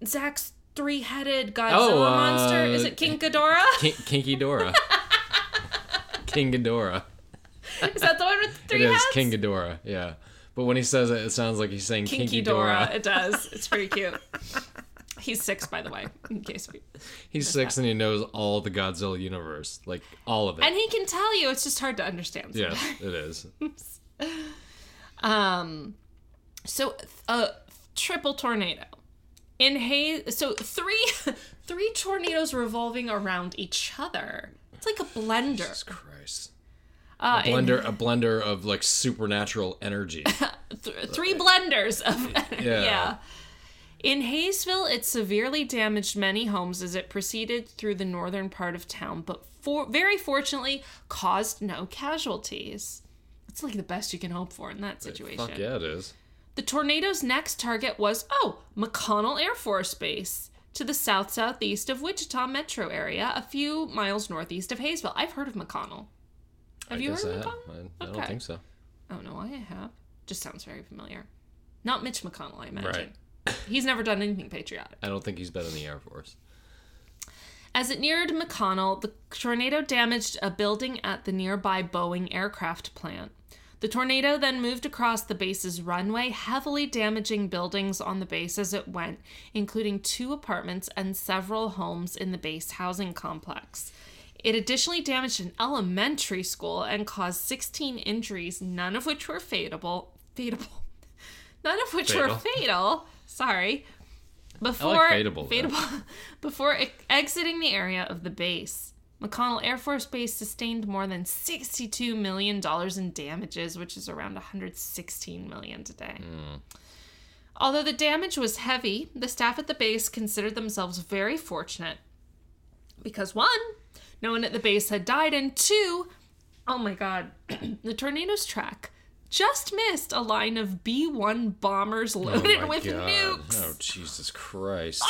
Zach's three-headed Godzilla Oh, uh, monster? Is it King Ghidorah? King, Kinky Dora. King Ghidorah. Is that the one with the It three is heads? King Ghidorah, yeah. But when he says it, it sounds like he's saying Kinky Kinky Dora. Dora. It does. It's pretty cute. He's six, by the way, in case we. He's six and he knows all the Godzilla universe, like all of it. And he can tell you. It's just hard to understand. yes, it is. Um, so a triple tornado in Hay. So three, three tornadoes revolving around each other. It's like a blender. Jesus Christ. Uh, A blender, a blender of like supernatural energy. th- three blenders of Yeah. yeah. In Haysville, it severely damaged many homes as it proceeded through the northern part of town, but for very fortunately caused no casualties. It's like the best you can hope for in that situation. Fuck yeah, it is. The tornado's next target was, oh, McConnell Air Force Base to the south southeast of Wichita metro area, a few miles northeast of Haysville. I've heard of McConnell. Have I you guess heard I of. McConnell? I, I don't Okay. think so. Oh no, I have. Just sounds very familiar. Not Mitch McConnell, I imagine. Right. He's never done anything patriotic. I don't think he's been in the Air Force. As it neared McConnell, the tornado damaged a building at the nearby Boeing aircraft plant. The tornado then moved across the base's runway, heavily damaging buildings on the base as it went, including two apartments and several homes in the base housing complex. It additionally damaged an elementary school and caused 16 injuries, none of which were fatable. Fatable. None of which were Fatal. Sorry. Before fatable, though. fatable before e- exiting the area of the base. McConnell Air Force Base sustained more than $62 million in damages, which is around 116 million today. Hmm. Although the damage was heavy, the staff at the base considered themselves very fortunate because one, no one at the base had died, and two, oh my god, the tornado's track just missed a line of B 1 bombers loaded oh with God. nukes. Oh Jesus Christ.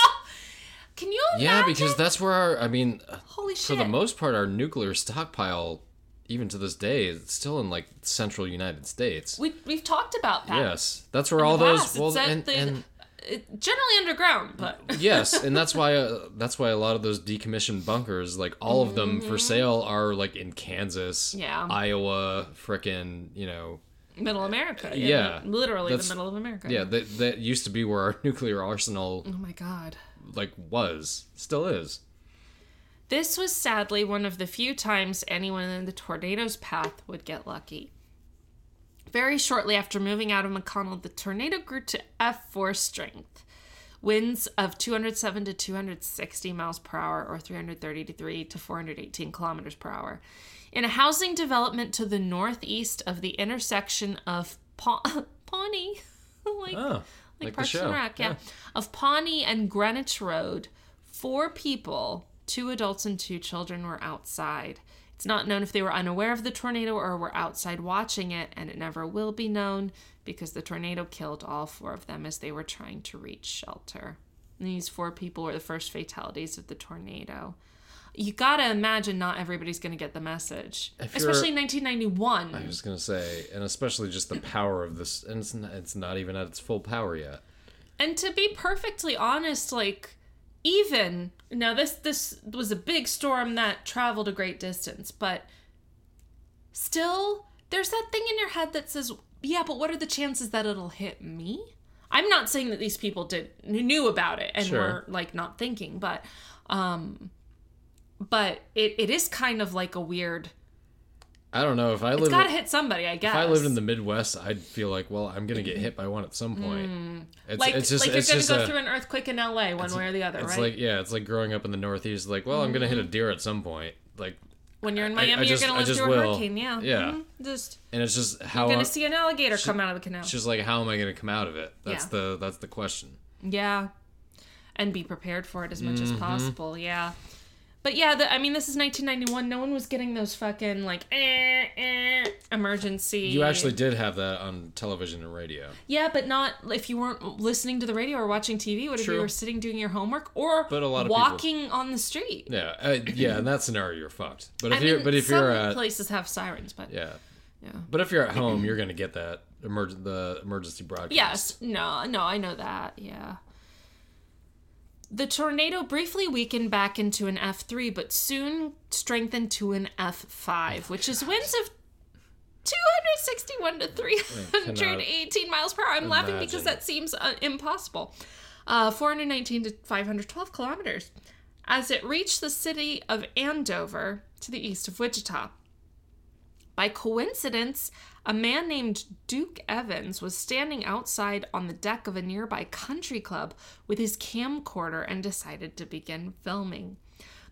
Can you imagine? yeah, because that's where our. I mean, Holy shit. for the most part, our nuclear stockpile, even to this day, is still in like central United States. we, we've talked about that. Yes, that's where in all those. past. Well, and, the- and it- generally underground, but yes, and that's why uh, that's why a lot of those decommissioned bunkers, like all of them for sale, are like in Kansas, Mm-hmm. Yeah. Iowa, frickin' you know, Middle America. Yeah, literally the middle of America. Yeah, that that used to be where our nuclear arsenal Oh my god. like was, still is. This was sadly one of the few times anyone in the tornado's path would get lucky. Very shortly after moving out of McConnell, the tornado grew to F4 strength. Winds of 207 to 260 miles per hour, or 333 to 418 kilometers per hour. In a housing development to the northeast of the intersection of pa- Pawnee, like, Oh, like, like Parks and Rec, yeah. Of Pawnee and Greenwich Road, four people, two adults and two children, were outside. It's not known if they were unaware of the tornado or were outside watching it, and it never will be known because the tornado killed all four of them as they were trying to reach shelter. And these four people were the first fatalities of the tornado. You gotta imagine not everybody's gonna get the message, especially in 1991. I was gonna say, and especially just the power of this, and it's not, it's not even at its full power yet. And to be perfectly honest, like even now this this was a big storm that traveled a great distance, but still there's that thing in your head that says, "Yeah, but what are the chances that it'll hit me?" I'm not saying that these people did knew about it and Sure. were like not thinking, but um but it, it is kind of like a weird I don't know if I it's lived. gotta hit somebody, I guess. If I lived in the Midwest, I'd feel like, well, I'm gonna get hit by one at some point. It's, Mm. like, it's just, like you're it's gonna go a, through an earthquake in LA one way or the other, it's right? like yeah, it's like growing up in the Northeast. Like, well, I'm gonna hit a deer at some point. Like, when you're in I- I Miami, just- you're I gonna live through a hurricane, yeah. Yeah. Mhm. Just and it's just how You're gonna I- see an alligator come out of the canal. it's just like how am I gonna come out of it? That's Yeah. the that's the question. Yeah. And be prepared for it as much Mm-hmm. as possible. Yeah. But yeah, the, I mean, this is 1991. No one was getting those fucking like eh, eh, emergency. You actually did have that on television and radio. Yeah, but not if you weren't listening to the radio or watching TV. What if you were sitting doing your homework or But a lot of people- walking on the street? Yeah, uh, yeah. In that scenario, you're fucked. But if I you're mean, but if some you're at places have sirens, but yeah, yeah. but if you're at home, you're gonna get that emerg- the emergency broadcast. Yes. No, no, I know that. Yeah. The tornado briefly weakened back into an F3, but soon strengthened to an F5, which is winds of 261 to 318 miles per hour. I'm laughing because that seems uh, impossible. Uh, 419 to 512 kilometers. As it reached the city of Andover to the east of Wichita. By coincidence, a man named Duke Evans was standing outside on the deck of a nearby country club with his camcorder and decided to begin filming.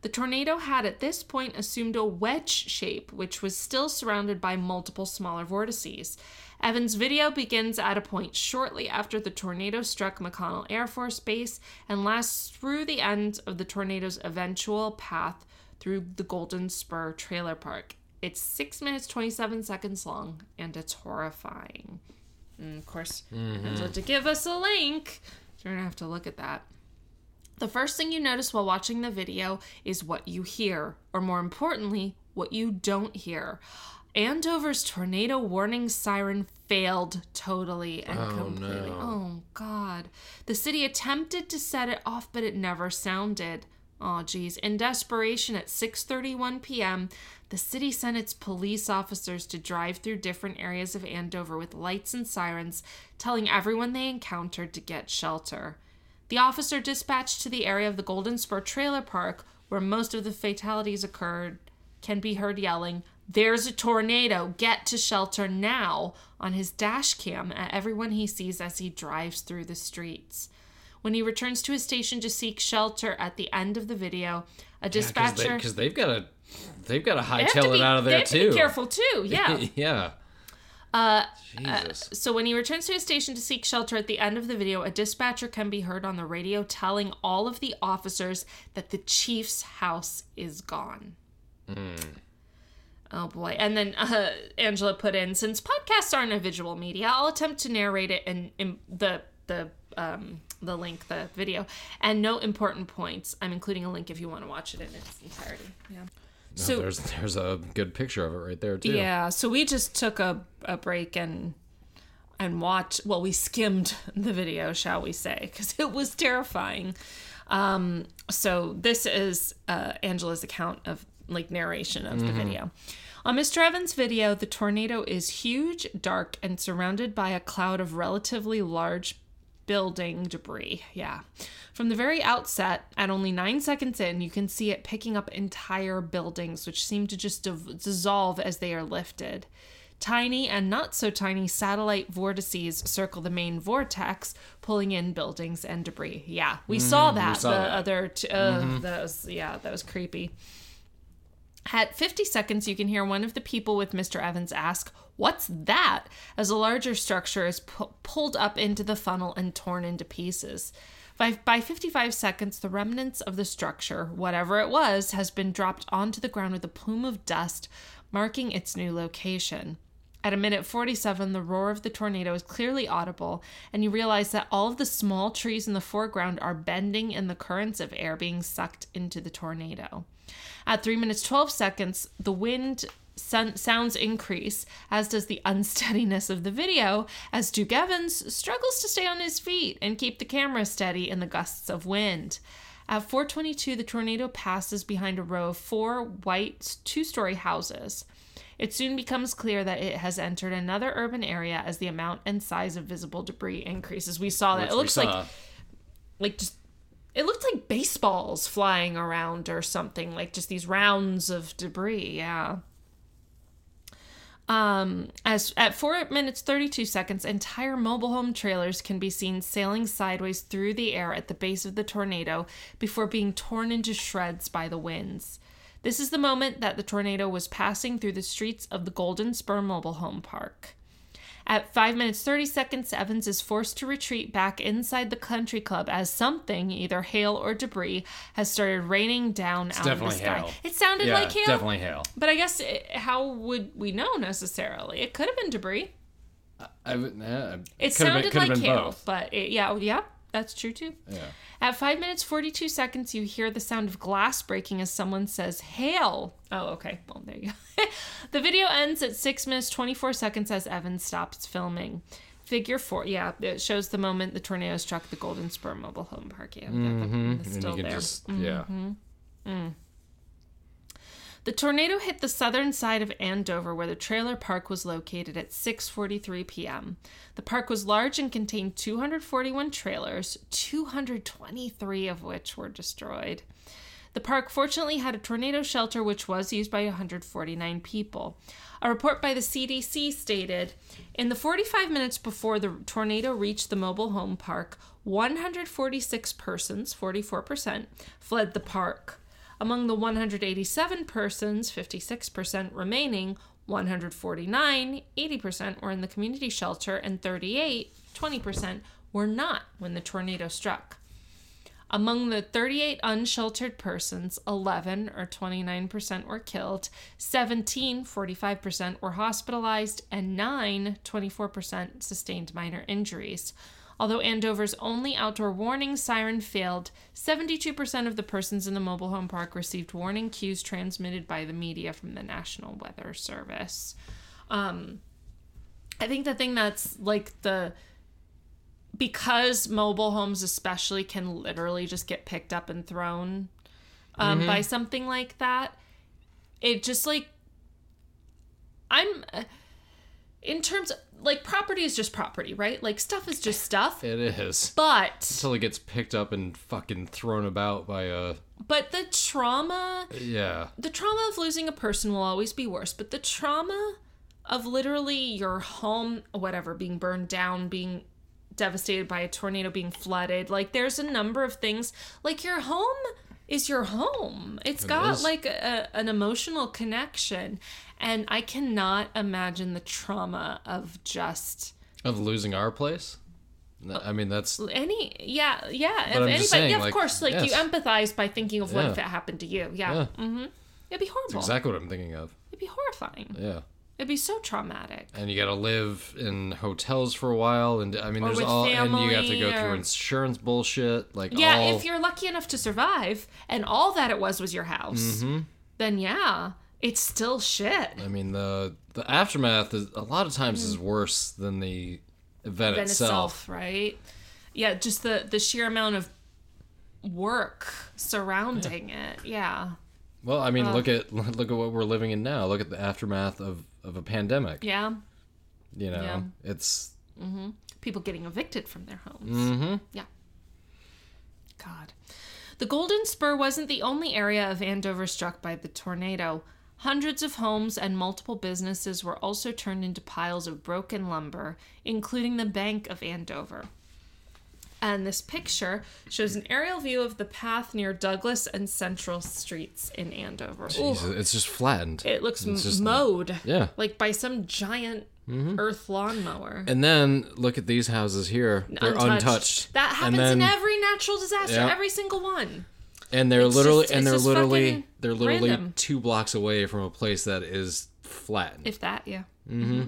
The tornado had at this point assumed a wedge shape, which was still surrounded by multiple smaller vortices. Evans' video begins at a point shortly after the tornado struck McConnell Air Force Base and lasts through the end of the tornado's eventual path through the Golden Spur Trailer Park. It's 6 minutes 27 seconds long and it's horrifying. And of course, Angela to mm-hmm. give us a link. So you're gonna have to look at that. The first thing you notice while watching the video is what you hear, or more importantly, what you don't hear. Andover's tornado warning siren failed totally and oh, completely. no. Oh god. The city attempted to set it off, but it never sounded. Oh geez. In desperation at 6:31 p.m., the city sent its police officers to drive through different areas of Andover with lights and sirens, telling everyone they encountered to get shelter. The officer dispatched to the area of the Golden Spur Trailer Park, where most of the fatalities occurred, can be heard yelling, There's a tornado! Get to shelter now! on his dash cam at everyone he sees as he drives through the streets. When he returns to his station to seek shelter at the end of the video, a dispatcher. because they, have got to they've got to They have to hightail it be- out of there have to too. be careful too, yeah. yeah. Uh, Jesus. So when he returns to his station to seek shelter at the end of the video, a dispatcher can be heard on the radio telling all of the officers that the chief's house is gone. Oh boy. And then uh, Angela put in since podcasts aren't a visual media, I'll attempt to narrate it in, in the the um the link, the video, and no important points. I'm including a link if you want to watch it in its entirety. Yeah. No, so there's there's a good picture of it right there too. yeah, so we just took a, a break and and watched. Well, we skimmed the video, shall we say, because it was terrifying. Um, so this is uh, Angela's account of like narration of the video. On Mr. Evans' video, the tornado is huge, dark, and surrounded by a cloud of relatively large building debris. Yeah. From the very outset, at only nine seconds in, you can see it picking up entire buildings, which seem to just div- dissolve as they are lifted. Tiny and not so tiny satellite vortices circle the main vortex, pulling in buildings and debris. Yeah, we saw that. saw the that. other, t- uh, that was yeah, that was creepy. At 50 seconds, you can hear one of the people with Mr. Evans ask, What's that? as a larger structure is pu- pulled up into the funnel and torn into pieces. By, by 55 seconds, the remnants of the structure, whatever it was, has been dropped onto the ground with a plume of dust, marking its new location. At a minute 47, the roar of the tornado is clearly audible, and you realize that all of the small trees in the foreground are bending in the currents of air being sucked into the tornado. At 3 minutes 12 seconds, the wind sun- sounds increase, as does the unsteadiness of the video, as Duke Evans struggles to stay on his feet and keep the camera steady in the gusts of wind. At 422, the tornado passes behind a row of four white two story houses. It soon becomes clear that it has entered another urban area as the amount and size of visible debris increases. We saw that. Which it looks like like just it looked like baseballs flying around or something like just these rounds of debris yeah. Um as at 4 minutes 32 seconds entire mobile home trailers can be seen sailing sideways through the air at the base of the tornado before being torn into shreds by the winds. This is the moment that the tornado was passing through the streets of the golden spur mobile home park at 5 minutes 30 seconds, Evans is forced to retreat back inside the country club as something, either hail or debris, has started raining down out of the definitely sky. hail. It sounded yeah, like hail. definitely hail. But I guess it, how would we know necessarily? It could have been debris. I would, yeah, It sounded been, like hail, both. but it, yeah, oh, yeah, that's true too. Yeah. At 5 minutes 42 seconds, you hear the sound of glass breaking as someone says, Hail! Oh, okay. Well, there you go. the video ends at 6 minutes 24 seconds as Evans stops filming. Figure 4, yeah, it shows the moment the tornado struck the Golden Spur Mobile Home Park. Yeah, mm-hmm. still there. just yeah. The tornado hit the southern side of Andover where the trailer park was located at 6:43 p.m. The park was large and contained 241 trailers, 223 of which were destroyed. The park fortunately had a tornado shelter which was used by 149 people. A report by the CDC stated In the 45 minutes before the tornado reached the mobile home park, 146 persons, 44%, fled the park. Among the 187 persons, 56% remaining, 149, 80% were in the community shelter, and 38, 20% were not when the tornado struck. Among the 38 unsheltered persons, 11 or 29% were killed, 17, 45% were hospitalized, and 9, 24% sustained minor injuries. Although Andover's only outdoor warning siren failed, 72% of the persons in the mobile home park received warning cues transmitted by the media from the National Weather Service. Um, I think the thing that's like the because mobile homes especially can literally just get picked up and thrown um, by something like that it just like i'm uh, in terms of like property is just property right like stuff is just stuff It is. but Until it gets picked up and fucking thrown about by a but the trauma yeah. the trauma of losing a person will always be worse, but the trauma of literally your home, whatever, being burned down, being devastated by a tornado, being flooded, like there's a number of things. Like your home is your home. It's got is. like a, an emotional connection. And I cannot imagine the trauma of just Of losing our place. I mean that's any yeah yeah if I'm anybody saying, yeah of like, course like you empathize by thinking of what Yeah. if it happened to you yeah, yeah. mm-hmm it'd be horrible Exactly what I'm thinking of. it'd be horrifying Yeah. It'd be so traumatic. And you got to live in hotels for a while, and I mean, Or there's all, and you have to go or- through insurance bullshit, like Yeah, all. if you're lucky enough to survive and all that it was was your house, Mm-hmm. then yeah, it's still shit. I mean, the the aftermath is a lot of times is worse than the event Than itself. itself, right? Yeah, just the the sheer amount of work surrounding it. Yeah. Well, I mean, look at look at what we're living in now. Look at the aftermath of of a pandemic. Yeah. You know, Yeah. it's People getting evicted from their homes. mm-hmm. Yeah. God. The Golden Spur wasn't the only area of Andover struck by the tornado. Hundreds of homes and multiple businesses were also turned into piles of broken lumber, including the Bank of Andover. And this picture shows an aerial view of the path near Douglas and Central Streets in Andover. Ooh, it's just flattened. it looks It's just- mowed yeah. like by some giant earth lawnmower. And then look at these houses here. They're untouched. That happens then, in every natural disaster, Yeah. every single one. And they're It's literally just- and they're literally they're literally random. two blocks away from a place that is flattened. If that, yeah. Mm-hmm.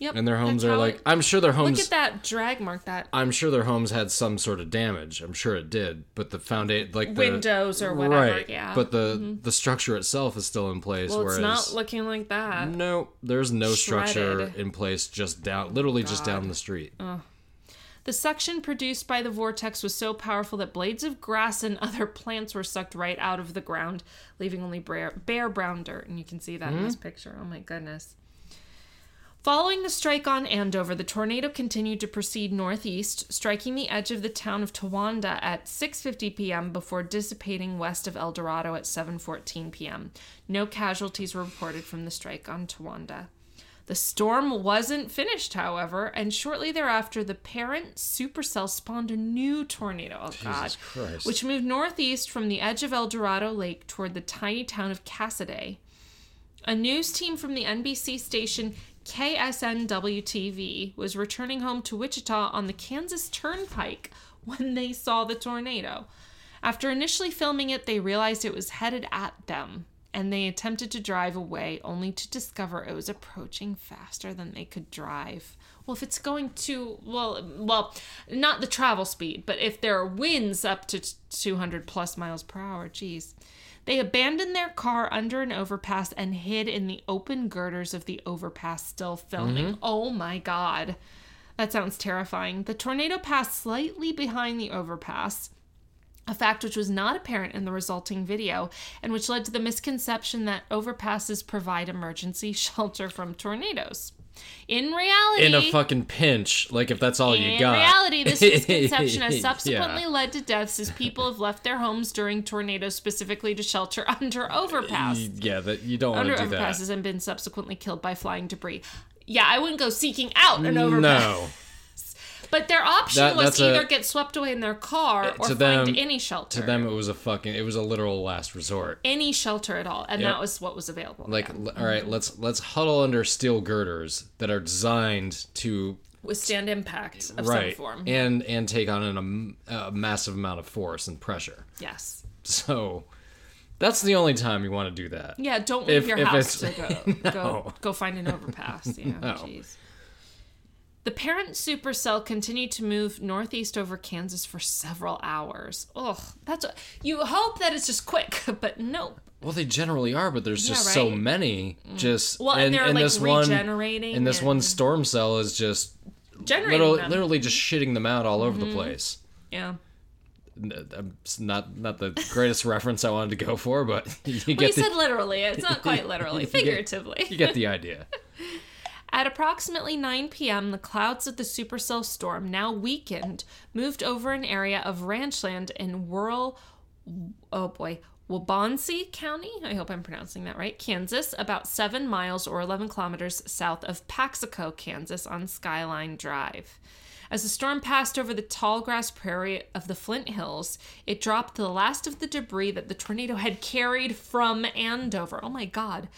Yep. and their homes that's are like it- I'm sure their homes Look at that drag mark. That I'm sure their homes had some sort of damage. I'm sure it did, but the foundation, like the Windows or whatever, right? yeah. Mm-hmm. But the the structure itself is still in place. well, it's whereas not looking like that. no, there's no structure in place. Just down, literally just down the street. The suction produced by the vortex was so powerful that blades of grass and other plants were sucked right out of the ground, leaving only bare, bare brown dirt. And you can see that in this picture. Oh my goodness. Following the strike on Andover, the tornado continued to proceed northeast, striking the edge of the town of Towanda at 6:50 p.m. before dissipating west of El Dorado at 7:14 p.m. No casualties were reported from the strike on Towanda. The storm wasn't finished, however, and shortly thereafter, the parent supercell spawned a new tornado. Oh God! Christ. Which moved northeast from the edge of El Dorado Lake toward the tiny town of Cassoday. A news team from the NBC station KSNW TV was returning home to Wichita on the Kansas Turnpike when they saw the tornado. After initially filming it, they realized it was headed at them, and they attempted to drive away, only to discover it was approaching faster than they could drive. Well, if it's going to well, well, not the travel speed, but if there are winds up to 200 plus miles per hour, geez. They abandoned their car under an overpass and hid in the open girders of the overpass, still filming. Mm-hmm. Oh my god. That sounds terrifying. The tornado passed slightly behind the overpass, a fact which was not apparent in the resulting video, and which led to the misconception that overpasses provide emergency shelter from tornadoes. In reality, In a fucking pinch, like if that's all you got. in reality, this misconception has subsequently Yeah. led to deaths as people have left their homes during tornadoes specifically to shelter under overpass. Yeah, that you don't want Under to do that. overpasses and been subsequently killed by flying debris. Yeah, I wouldn't go seeking out an overpass. No, But their option That- was either a- get swept away in their car eh, or to find any shelter. to them it was a fucking it was a literal last resort. any shelter at all. And Yep. that was what was available. Like, yeah. l- all right, let's let's huddle under steel girders that are designed to withstand impact of right some form. and and take on an, a, a massive amount of force and pressure. yes. So that's the only time you want to do that. Yeah, don't leave If- your if house to go go go find an overpass. Yeah, No. The parent supercell continued to move northeast over Kansas for several hours. Ugh, that's you hope that it's just quick, but no. Well, they generally are, but there's just Yeah, so many. Just Well, and they're, like, this one and this one storm cell is just literally, literally just shitting them out all over Mm-hmm. the place. Yeah. It's not not the greatest reference I wanted to go for, but you get the said literally. It's not quite literally, get- figuratively. you get the idea. At approximately 9 p.m., the clouds of the supercell storm, now weakened, moved over an area of ranchland in rural, oh boy, Wabaunsee County. I hope I'm pronouncing that right. Kansas, about seven miles or 11 kilometers south of Paxico, Kansas, on Skyline Drive. As the storm passed over the tall grass prairie of the Flint Hills, it dropped the last of the debris that the tornado had carried from Andover. Oh my God.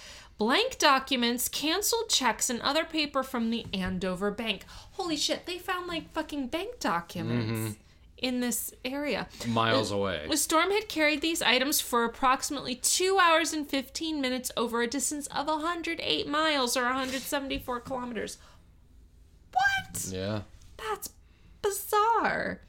Blank documents, canceled checks, and other paper from the Andover Bank. Holy shit, they found like fucking bank documents mm-hmm. in this area. Miles away. The storm had carried these items for approximately 2 hours and 15 minutes over a distance of 108 miles or 174 kilometers. What? Yeah. That's bizarre.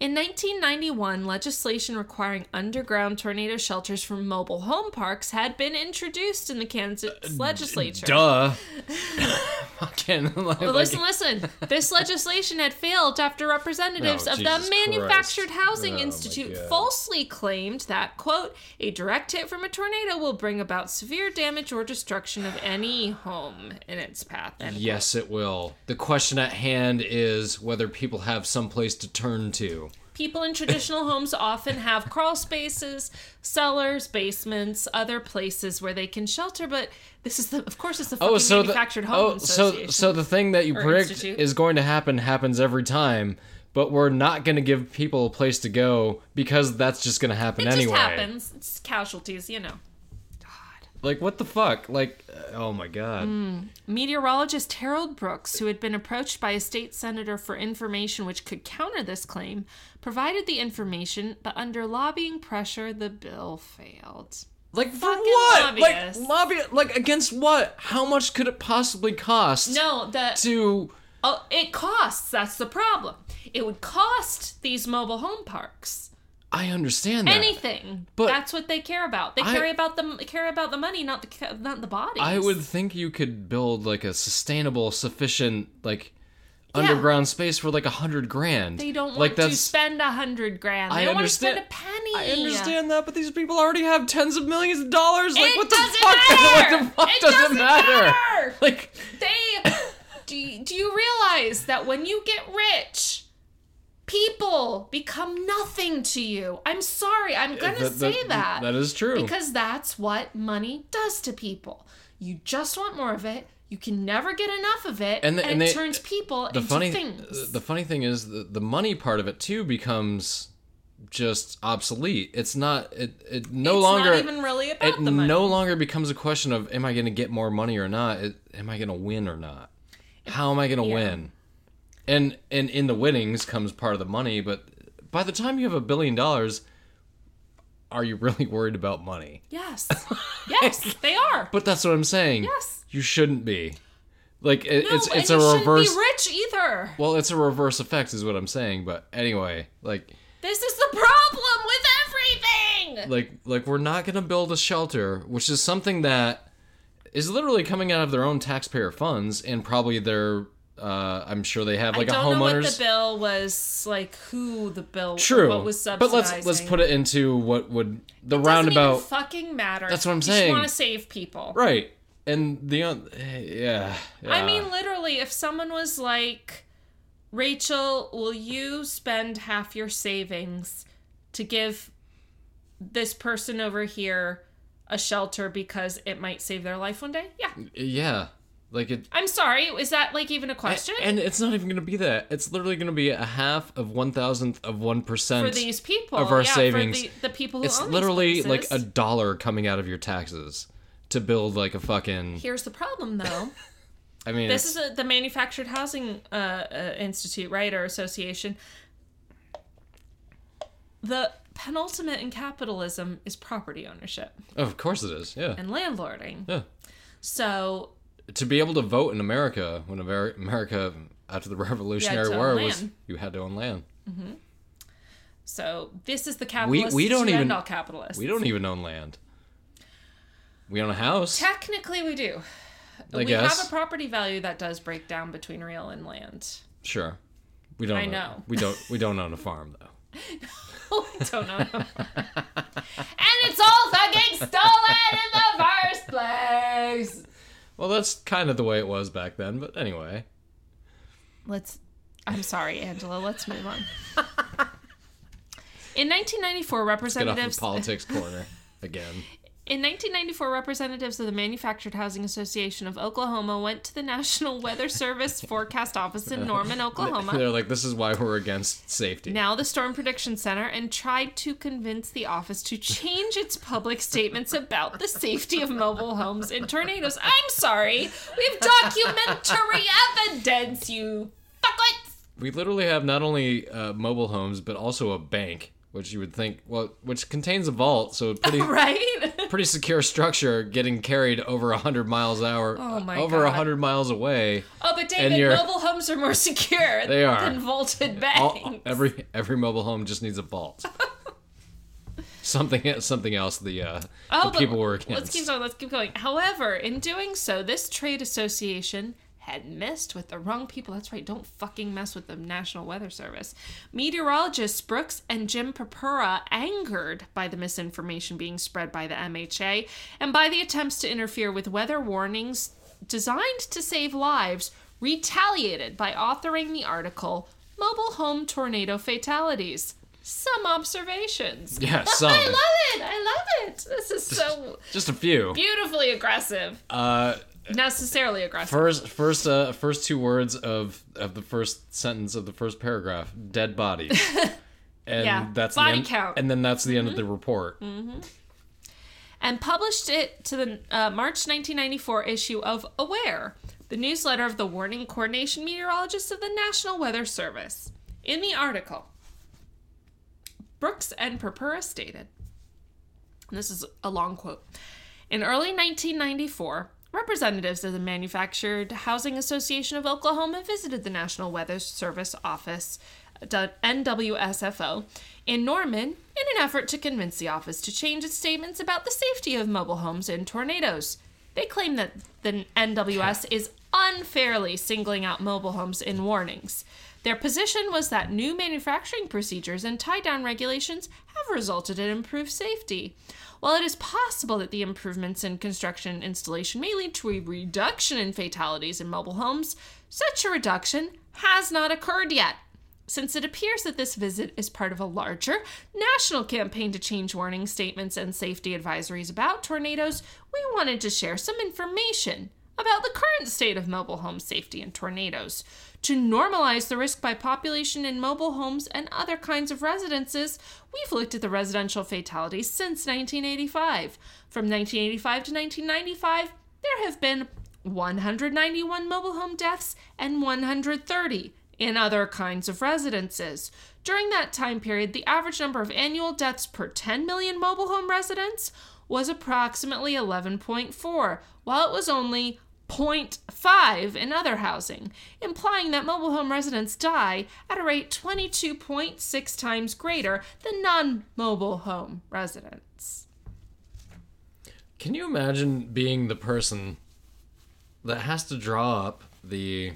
In 1991, legislation requiring underground tornado shelters for mobile home parks had been introduced in the Kansas uh, legislature. Duh. Fucking. like, But listen, listen. This legislation had failed after representatives Oh, of Jesus the Manufactured Christ. Housing Oh, Institute falsely claimed that, quote, a direct hit from a tornado will bring about severe damage or destruction of any home in its path. End quote. Yes, it will. The question at hand is whether people have some place to turn to. People in traditional homes often have crawl spaces, cellars, basements, other places where they can shelter, but this is the, of course, it's the fucking Oh, so the manufactured home oh, so so the thing that you predict institute. is going to happen happens every time, but we're not going to give people a place to go because that's just going to happen anyway. it anyway. just happens. It's casualties, you know. Like what the fuck? Like uh, oh my god. Mm. Meteorologist Harold Brooks, who had been approached by a state senator for information which could counter this claim, provided the information, but under lobbying pressure, the bill failed. Like for Fucking what? lobbyists. Like lobby like against what? How much could it possibly cost No, the to oh, it costs. That's the problem. It would cost these mobile home parks I understand that. anything. But- that's what they care about. They I- care about the care about the money, not the not the bodies. I would think you could build like a sustainable, sufficient like Yeah. underground space for like a hundred grand. They don't want like to spend a hundred grand. They I don't understand- want to spend a penny. I understand that, but these people already have tens of millions of dollars. Like, what the doesn't fuck? matter! what the fuck doesn't it matter? matter! Like, They do. You, do you realize that when you get rich, people become nothing to you? I'm sorry. I'm gonna that- say that- that that is true. because that's what money does to people. You just want more of it. You can never get enough of it, And and, the- and it they- turns people the into funny, things. the funny thing is the, the money part of it too becomes just obsolete. It's not. It it no it's longer. not even really about it the money. no longer becomes a question of am I going to get more money or not? It, am I going to win or not? How am I going to Yeah. win? And and in the winnings comes part of the money, but by the time you have a billion dollars, are you really worried about money? yes, yes, they are. But that's what I'm saying. Yes. You shouldn't be. Like it, no, it's it's a shouldn't reverse be rich either. well, it's a reverse effect is what I'm saying, but anyway, like This is the problem with everything. like like we're not going to build a shelter, which is something that is literally coming out of their own taxpayer funds and probably their uh I'm sure they have like I a don't know what homeowners the bill was like. Who the bill? True. What was subsidizing. but let's let's put it into what would the Doesn't roundabout fucking matter. That's what I'm You saying. want to save people. right. And the yeah, yeah. I mean, literally, if someone was like, Rachel, will you spend half your savings to give this person over here a shelter because it might save their life one day? Yeah. yeah. Like it I'm sorry. Is that like even a question? and it's not even going to be that. It's literally going to be a half of one thousandth of one percent for these people of our yeah, savings. For the, the people who it's own these literally like a dollar coming out of your taxes to build like a fucking. Here's the problem, though. I mean, this it's, is a, the Manufactured Housing uh, uh, Institute, right, or association. The penultimate in capitalism is property ownership of course it is. Yeah, and landlording. yeah. So To be able to vote in America when Amer- America after the Revolutionary War was you had to own land. Mm-hmm. So this is the capitalist. we don't to even- all capitalists. We don't even own land. We own a house. Technically, we do. I we guess. have a property value that does break down between real and land. Sure. We don't. I own- know. We don't. We don't own a farm though. I don't know. and it's all fucking stolen in the first place. Well, that's kind of the way it was back then. But anyway, Let's. I'm sorry, Angela. Let's move on. In 1994, representatives get off representatives the politics corner again. in 1994 representatives of the Manufactured Housing Association of Oklahoma went to the National Weather Service forecast office in Norman, Oklahoma. They're like, this is why we're against safety. now the Storm Prediction Center, and tried to convince the office to change its public statements about the safety of mobile homes in tornadoes. I'm sorry, we have documentary evidence, you fuckwits! We literally have not only uh, mobile homes, but also a bank which you would think, well, which contains a vault, so pretty right? pretty secure structure, getting carried over hundred miles an hour, Oh my over God. hundred miles away. oh, but David, mobile homes are more secure They are. than vaulted All, banks. every every mobile home just needs a vault. something something else the uh, Oh, the people were against. Let's keep going. Let's keep going. However, in doing so, this trade association had messed with the wrong people. That's right. Don't fucking mess with the National Weather Service. Meteorologists Brooks and Jim Purpura, angered by the misinformation being spread by the MHA and by the attempts to interfere with weather warnings designed to save lives, retaliated by authoring the article "Mobile Home Tornado Fatalities." Some observations. Yeah, some. I love it. I love it. This is so just a few. beautifully aggressive. Uh, Necessarily aggressive. first first uh, first two words of of the first sentence of the first paragraph: dead bodies. And Yeah, that's body the end, count. Mm-hmm. and then that's the end of the report. and published it to the uh, March 1994 issue of Aware, the newsletter of the Warning Coordination Meteorologists of the National Weather Service. In the article, Brooks and Purpura stated, and this is a long quote. In early 1994, representatives of the Manufactured Housing Association of Oklahoma visited the National Weather Service office, NWSFO, in Norman in an effort to convince the office to change its statements about the safety of mobile homes in tornadoes. They claim that the NWS is unfairly singling out mobile homes in warnings. Their position was that new manufacturing procedures and tie down regulations have resulted in improved safety. While it is possible that the improvements in construction and installation may lead to a reduction in fatalities in mobile homes, such a reduction has not occurred yet. Since it appears that this visit is part of a larger national campaign to change warning statements and safety advisories about tornadoes, we wanted to share some information about the current state of mobile home safety and tornadoes. To normalize the risk by population in mobile homes and other kinds of residences, we've looked at the residential fatalities since 1985. From 1985 to 1995, there have been 191 mobile home deaths and 130 in other kinds of residences. During that time period, the average number of annual deaths per 10 million mobile home residents was approximately 11.4, while it was only 0.5 in other housing, implying that mobile home residents die at a rate 22.6 times greater than non mobile home residents. Can you imagine being the person that has to draw up the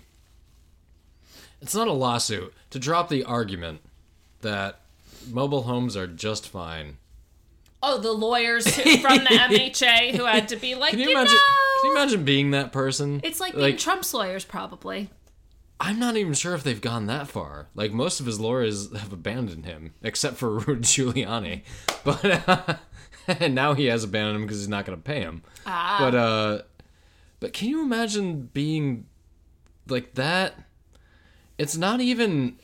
It's not a lawsuit, to drop the argument that mobile homes are just fine. Oh, the lawyers who, from the MHA who had to be like, Can you, you imagine know, Can you imagine being that person? it's like being Trump's lawyers, probably. I'm not even sure if they've gone that far. Like most of his lawyers have abandoned him, except for Rudy Giuliani. But uh, and now he has abandoned him because he's not going to pay him. Ah. But uh, but can you imagine being like that? It's not even.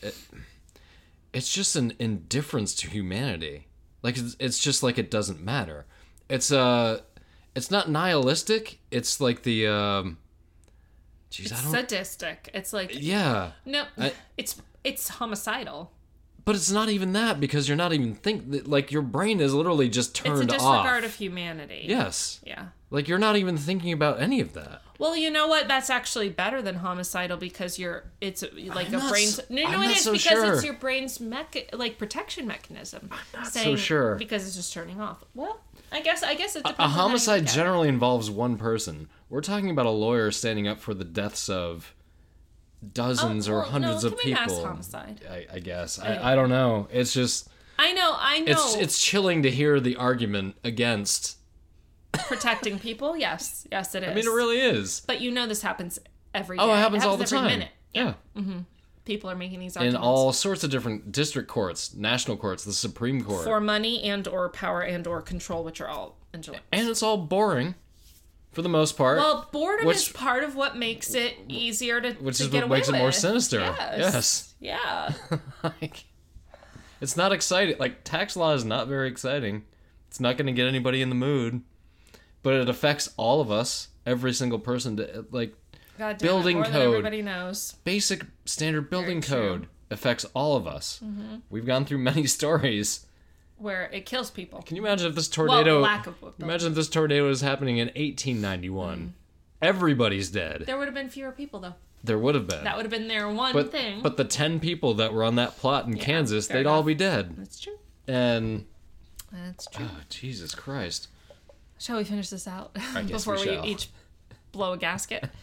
It's just an indifference to humanity. Like it's, it's just like it doesn't matter. It's uh, it's not nihilistic. It's like the um. Jeez, I don't. Sadistic. It's like yeah. no, I- it's it's homicidal. But it's not even that because you're not even think like your brain is literally just turned off. It's a disregard off. of humanity. yes. Yeah. Like you're not even thinking about any of that. Well, you know what? That's actually better than homicidal because you're it's like I'm a not brain's no no it is so because sure. it's your brain's mech like protection mechanism. I'm not so sure. because it's just turning off. Well, I guess I guess it depends. A you homicide generally involves one person. We're talking about a lawyer standing up for the deaths of dozens Oh, or well, hundreds no, of can we mass people. homicide? I, I guess. I, I don't know. It's just I know, I know. it's it's chilling to hear the argument against. protecting people. Yes, yes, it is. I mean, it really is. But you know, this happens every oh, day. Oh, it happens all the every time. minute. Yeah. Mm-hmm. People are making these In all sorts of different district courts, national courts, the Supreme Court. for money and or power and or control, which are all enjoyable. and it's all boring for the most part. Well, boredom Which- is part of what makes it easier to, which to is get what away makes it more sinister. Yes. Yeah. like, it's not exciting. Like tax law is not very exciting. It's not going to get anybody in the mood, but it affects all of us, every single person. To, like God damn Building it, code. everybody knows. basic standard building code affects all of us. Mm-hmm. We've gone through many stories, where it kills people. Can you imagine if this tornado? Well, lack of building. imagine if this tornado was happening in 1891. Everybody's dead. There would have been fewer people though. There would have been. That would have been their one but thing. but the 10 people that were on that plot in Kansas, they'd all be dead. That's true. And That's true. oh, Jesus Christ. Shall we finish this out before we we, each blow a gasket?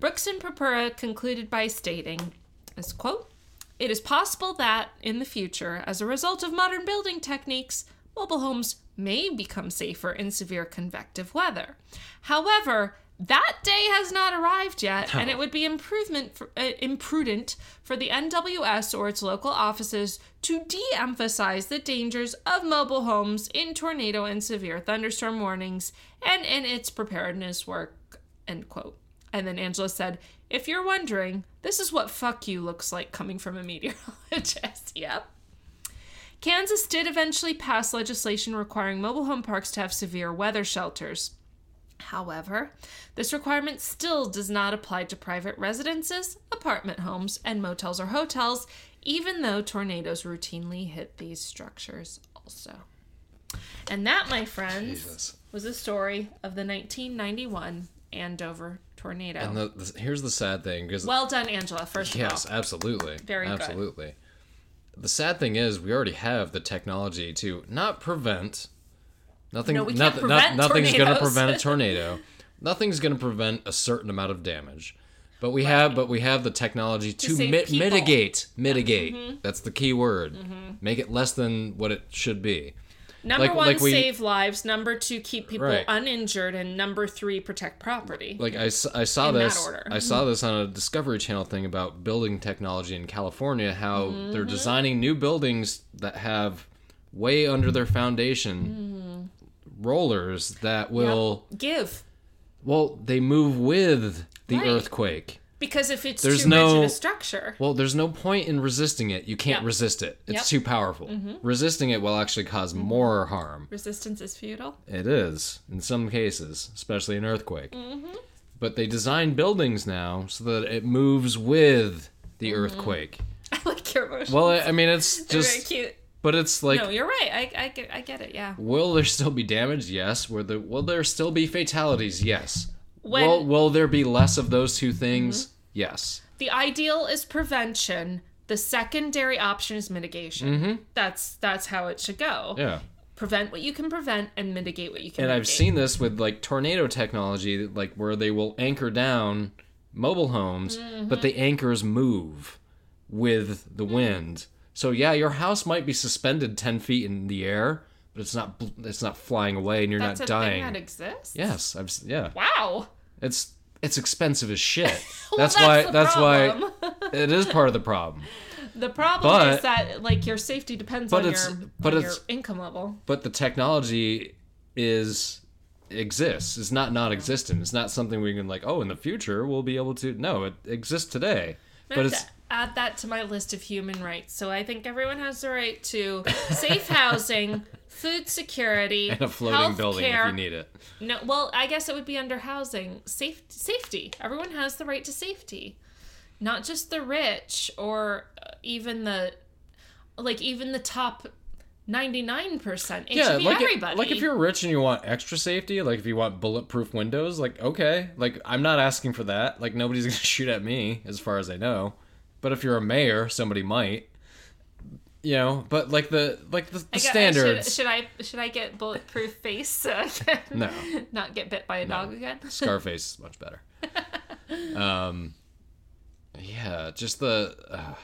Brooks and Purpura concluded by stating, as quote, "It is possible that in the future, as a result of modern building techniques, mobile homes may become safer in severe convective weather. However." That day has not arrived yet, and it would be improvement for, uh, imprudent for the NWS or its local offices to de-emphasize the dangers of mobile homes in tornado and severe thunderstorm warnings and in its preparedness work. End quote. And then Angela said, "If you're wondering, this is what fuck you looks like coming from a meteorologist." yep. Kansas did eventually pass legislation requiring mobile home parks to have severe weather shelters. However, this requirement still does not apply to private residences, apartment homes, and motels or hotels, even though tornadoes routinely hit these structures also. And that, my friends, Jesus. was the story of the 1991 Andover tornado. And the, the, here's the sad thing because well done, Angela, first yes, of all. Yes, absolutely. Very good. absolutely. The sad thing is we already have the technology to not prevent nothing No, we not- can't not- prevent nothing's going to prevent a tornado. nothing's going to prevent a certain amount of damage. But we have but we have the technology to, save mi- mitigate mitigate. Mm-hmm. That's the key word. Make it less than what it should be. Number Like- one, like we- save lives. Number two, keep people Right. uninjured. And number three, protect property. like I, I saw In this order. I saw this on a Discovery Channel thing about building technology in California how Mm-hmm. they're designing new buildings that have way under their foundation rollers that will Give. well they move with the Right. earthquake. Because if it's There's too no- rigid a structure, Well, there's no point in resisting it. You can't Yep. resist it. It's Yep. too powerful. Resisting it will actually cause more harm. resistance is futile. It is in some cases, especially an earthquake. Mm-hmm. But they design buildings now so that it moves with the Mm-hmm. earthquake. I like your emotions. Well, I I mean, it's just, very cute. but it's like, no, you're right. I, I, get, I get it. Yeah. will there still be damage? Yes. Will there, will there still be fatalities? Yes. When- will, will there be less of those two things? Mm-hmm. Yes. The ideal is prevention. The secondary option is mitigation. That's that's how it should go. Mm-hmm. Yeah. Prevent what you can prevent and mitigate what you can. And I've seen this with like tornado technology, like where they will anchor down mobile homes, Mm-hmm. but the anchors move with the Mm. wind. So yeah, your house might be suspended ten feet in the air, but it's not it's not flying away, and you're that's not a dying. thing that exists. yes, I've yeah. Wow. It's it's expensive as shit. Well, that's, why that's problem. why it is part of the problem. The problem But- is that like your safety depends on your but on it's- your income level. But the technology is exists. It's not non-existent. It's not something we can like. Oh, in the future we'll be able to. No, it exists today. But it's add that to my list of human rights. So I think everyone has the right to safe housing, food security, and a floating building if you need it. No, well, I guess it would be under housing. Safe, safety. Everyone has the right to safety, not just the rich or uh, even the, like even the top ninety nine percent. It yeah, should be like everybody. Like if you're rich and you want extra safety, like if you want bulletproof windows, like okay, like I'm not asking for that. Like nobody's gonna shoot at me, as far as I know. But if you're a mayor, somebody might. You know, but like the like the, the got- standards. Should, should I should I get bulletproof face so I can No. not get bit by a dog again? Scarface is much better. um, yeah, just the uh,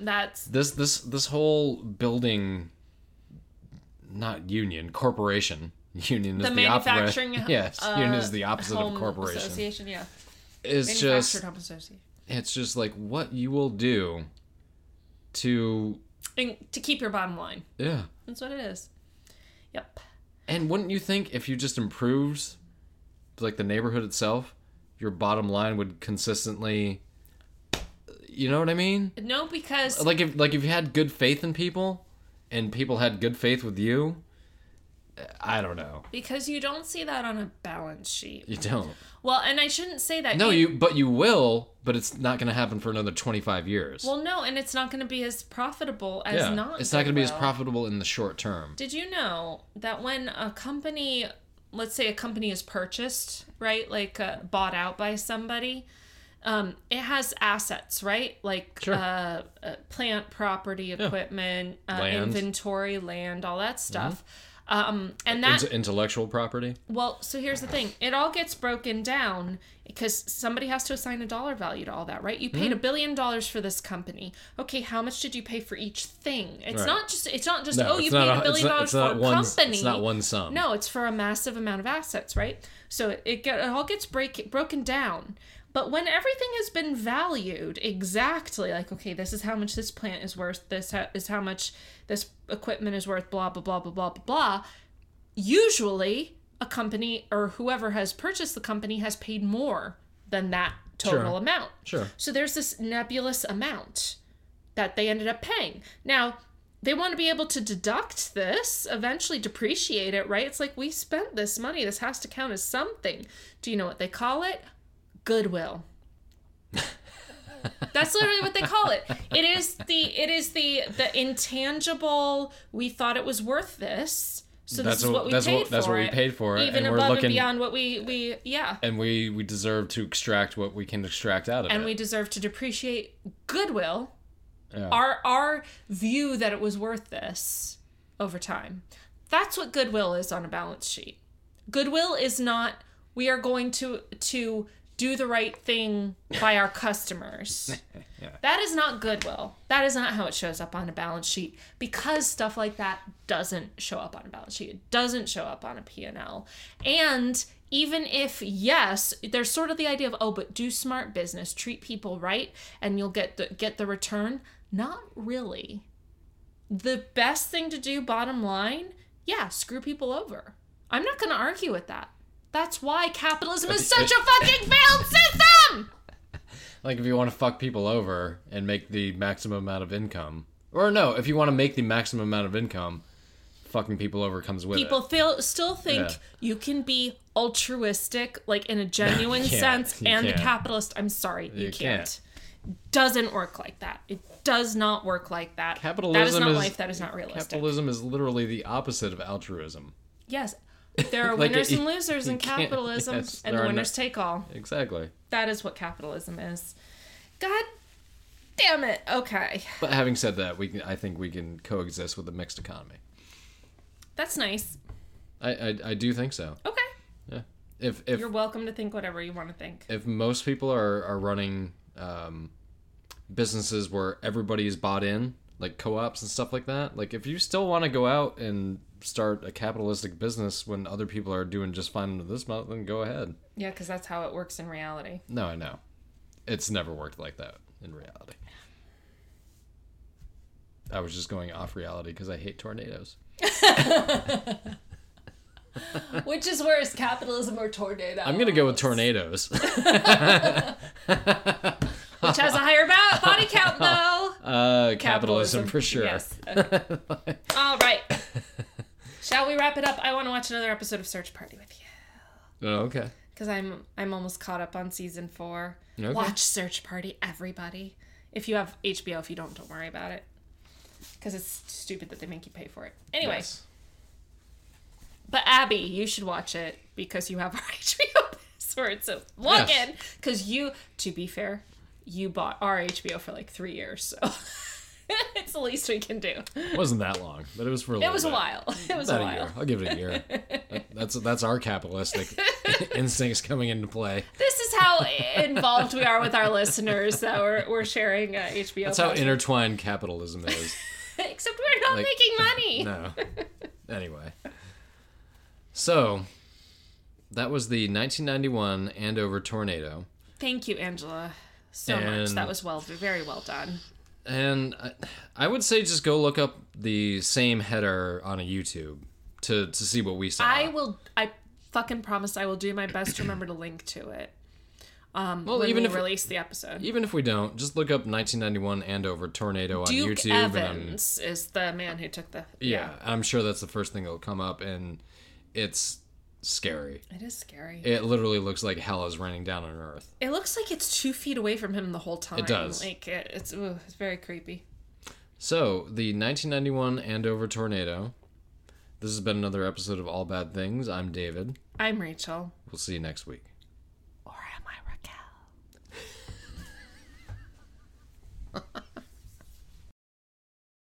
That's this this this whole building, not union corporation. Union is the manufacturing. Yes, uh, union is the opposite of corporation. Association, yeah. It's just home association. It's just like what you will do to And to keep your bottom line. yeah. That's what it is. Yep. And wouldn't you think if you just improved like the neighborhood itself, your bottom line would consistently you know what I mean? No, because like if like if you had good faith in people and people had good faith with you I don't know. Because you don't see that on a balance sheet. You don't. Well, and I shouldn't say that. No, you but you will, but it's not going to happen for another 25 years. Well, no, and it's not going to be as profitable as yeah. not. it's not going to be as profitable in the short term. Did you know that when a company, let's say a company is purchased, right, like uh, bought out by somebody, um, it has assets, right, like Sure. uh, uh, plant, property, equipment, uh, Land. inventory, land, all that stuff. Um, and that Int- intellectual property. well, so here's the thing. It all gets broken down because somebody has to assign a dollar value to all that, right? You Mm-hmm. paid a billion dollars for this company. Okay, how much did you pay for each thing? It's Right. not just it's not just No, oh, you paid a- billion not- dollars it's for not a one- company. it's not one sum. No, it's for a massive amount of assets, right? So it, it, get, it all gets break broken down. But when everything has been valued exactly, like okay, this is how much this plant is worth, this is how much this equipment is worth, blah blah blah blah blah blah blah usually a company or whoever has purchased the company has paid more than that total Sure. amount. Sure. So there's this nebulous amount that they ended up paying. Now, they want to be able to deduct this, eventually depreciate it, right? It's like we spent this money. This has to count as something. Do you know what they call it? Goodwill. That's literally what they call it. It is the it is the the intangible. We thought it was worth this, so That's this is what- what we that's paid what- for. that's what we paid for it, even and we're above looking- and beyond what we we yeah. And we we deserve to extract what we can extract out of And it. And we deserve to depreciate goodwill. Yeah. Our our view that it was worth this over time. That's what goodwill is on a balance sheet. Goodwill is not we are going to to do the right thing by our customers. That is not goodwill. That is not how it shows up on a balance sheet because stuff like that doesn't show up on a balance sheet. It doesn't show up on a P&L. And even if yes, there's sort of the idea of oh, but do smart business, treat people right and you'll get the get the return. Not really. The best thing to do bottom line, yeah, screw people over. I'm not going to argue with that. That's why capitalism is such a fucking failed system. Like if you want to fuck people over and make the maximum amount of income, or no, if you want to make the maximum amount of income, fucking people over comes with people it. feel still think Yeah. you can be altruistic like in a genuine sense You and a capitalist i'm sorry you, You can't. can't. doesn't work like that it does not work like that that is Capitalism not is- life that is not realistic Capitalism is literally the opposite of altruism. yes there are Like, winners you- and losers in capitalism yes, and the are no- winners take all Exactly. that is what capitalism is god damn it okay But having said that, we can, I think we can coexist with a mixed economy. that's nice I, I, I do think so. okay Yeah. If if you're welcome to think whatever you want to think if most people are are running um, businesses where everybody is bought in, like co-ops and stuff like that, like if you still want to go out and start a capitalistic business when other people are doing just fine under this month, then go ahead. yeah because that's how it works in reality No, I know. It's never worked like that in reality. I was just going off reality because I hate tornadoes. which is worse capitalism or tornado I'm gonna go with tornadoes. which has a higher body count though. Uh, capitalism, for sure. Yes. All right. Shall we wrap it up? I want to watch another episode of Search Party with you Oh, okay. because I'm I'm almost caught up on season four. Okay. Watch Search Party, everybody. If you have HBO, if you don't, don't worry about it because it's stupid that they make you pay for it. Anyway, Yes. but Abby, you should watch it because you have our HBO password. So log Yes. in because you, to be fair, you bought our HBO for like three years, so it's the least we can do. It wasn't that long, but it was for a. It was a while. It was About a a while. year. I'll give it a year. that's that's our capitalistic instincts coming into play. This is how involved we are with our listeners that we're, we're sharing uh, HBO. That's how intertwined capitalism is. Except we're not like- making money. No. Anyway. So, that was the 1991 Andover tornado. Thank you, Angela, so much. That was well, very well done. And I, I would say just go look up the same header on a YouTube to, to see what we saw. I will. I fucking promise. I will do my best to remember to link to it. um, Well, when even we if- release the episode. Even if we don't, just look up 1991 Andover tornado on Duke YouTube. and I'm- Evans is the man who took the. yeah, I'm sure that's the first thing that'll come up, and it's scary. It is scary. It literally looks like hell is raining down on Earth. It looks like it's two feet away from him the whole time. It does. Like it, it's ugh, it's very creepy. So, the 1991 Andover tornado. This has been another episode of All Bad Things. I'm David. I'm Rachel. We'll see you next week. Or am I Raquel?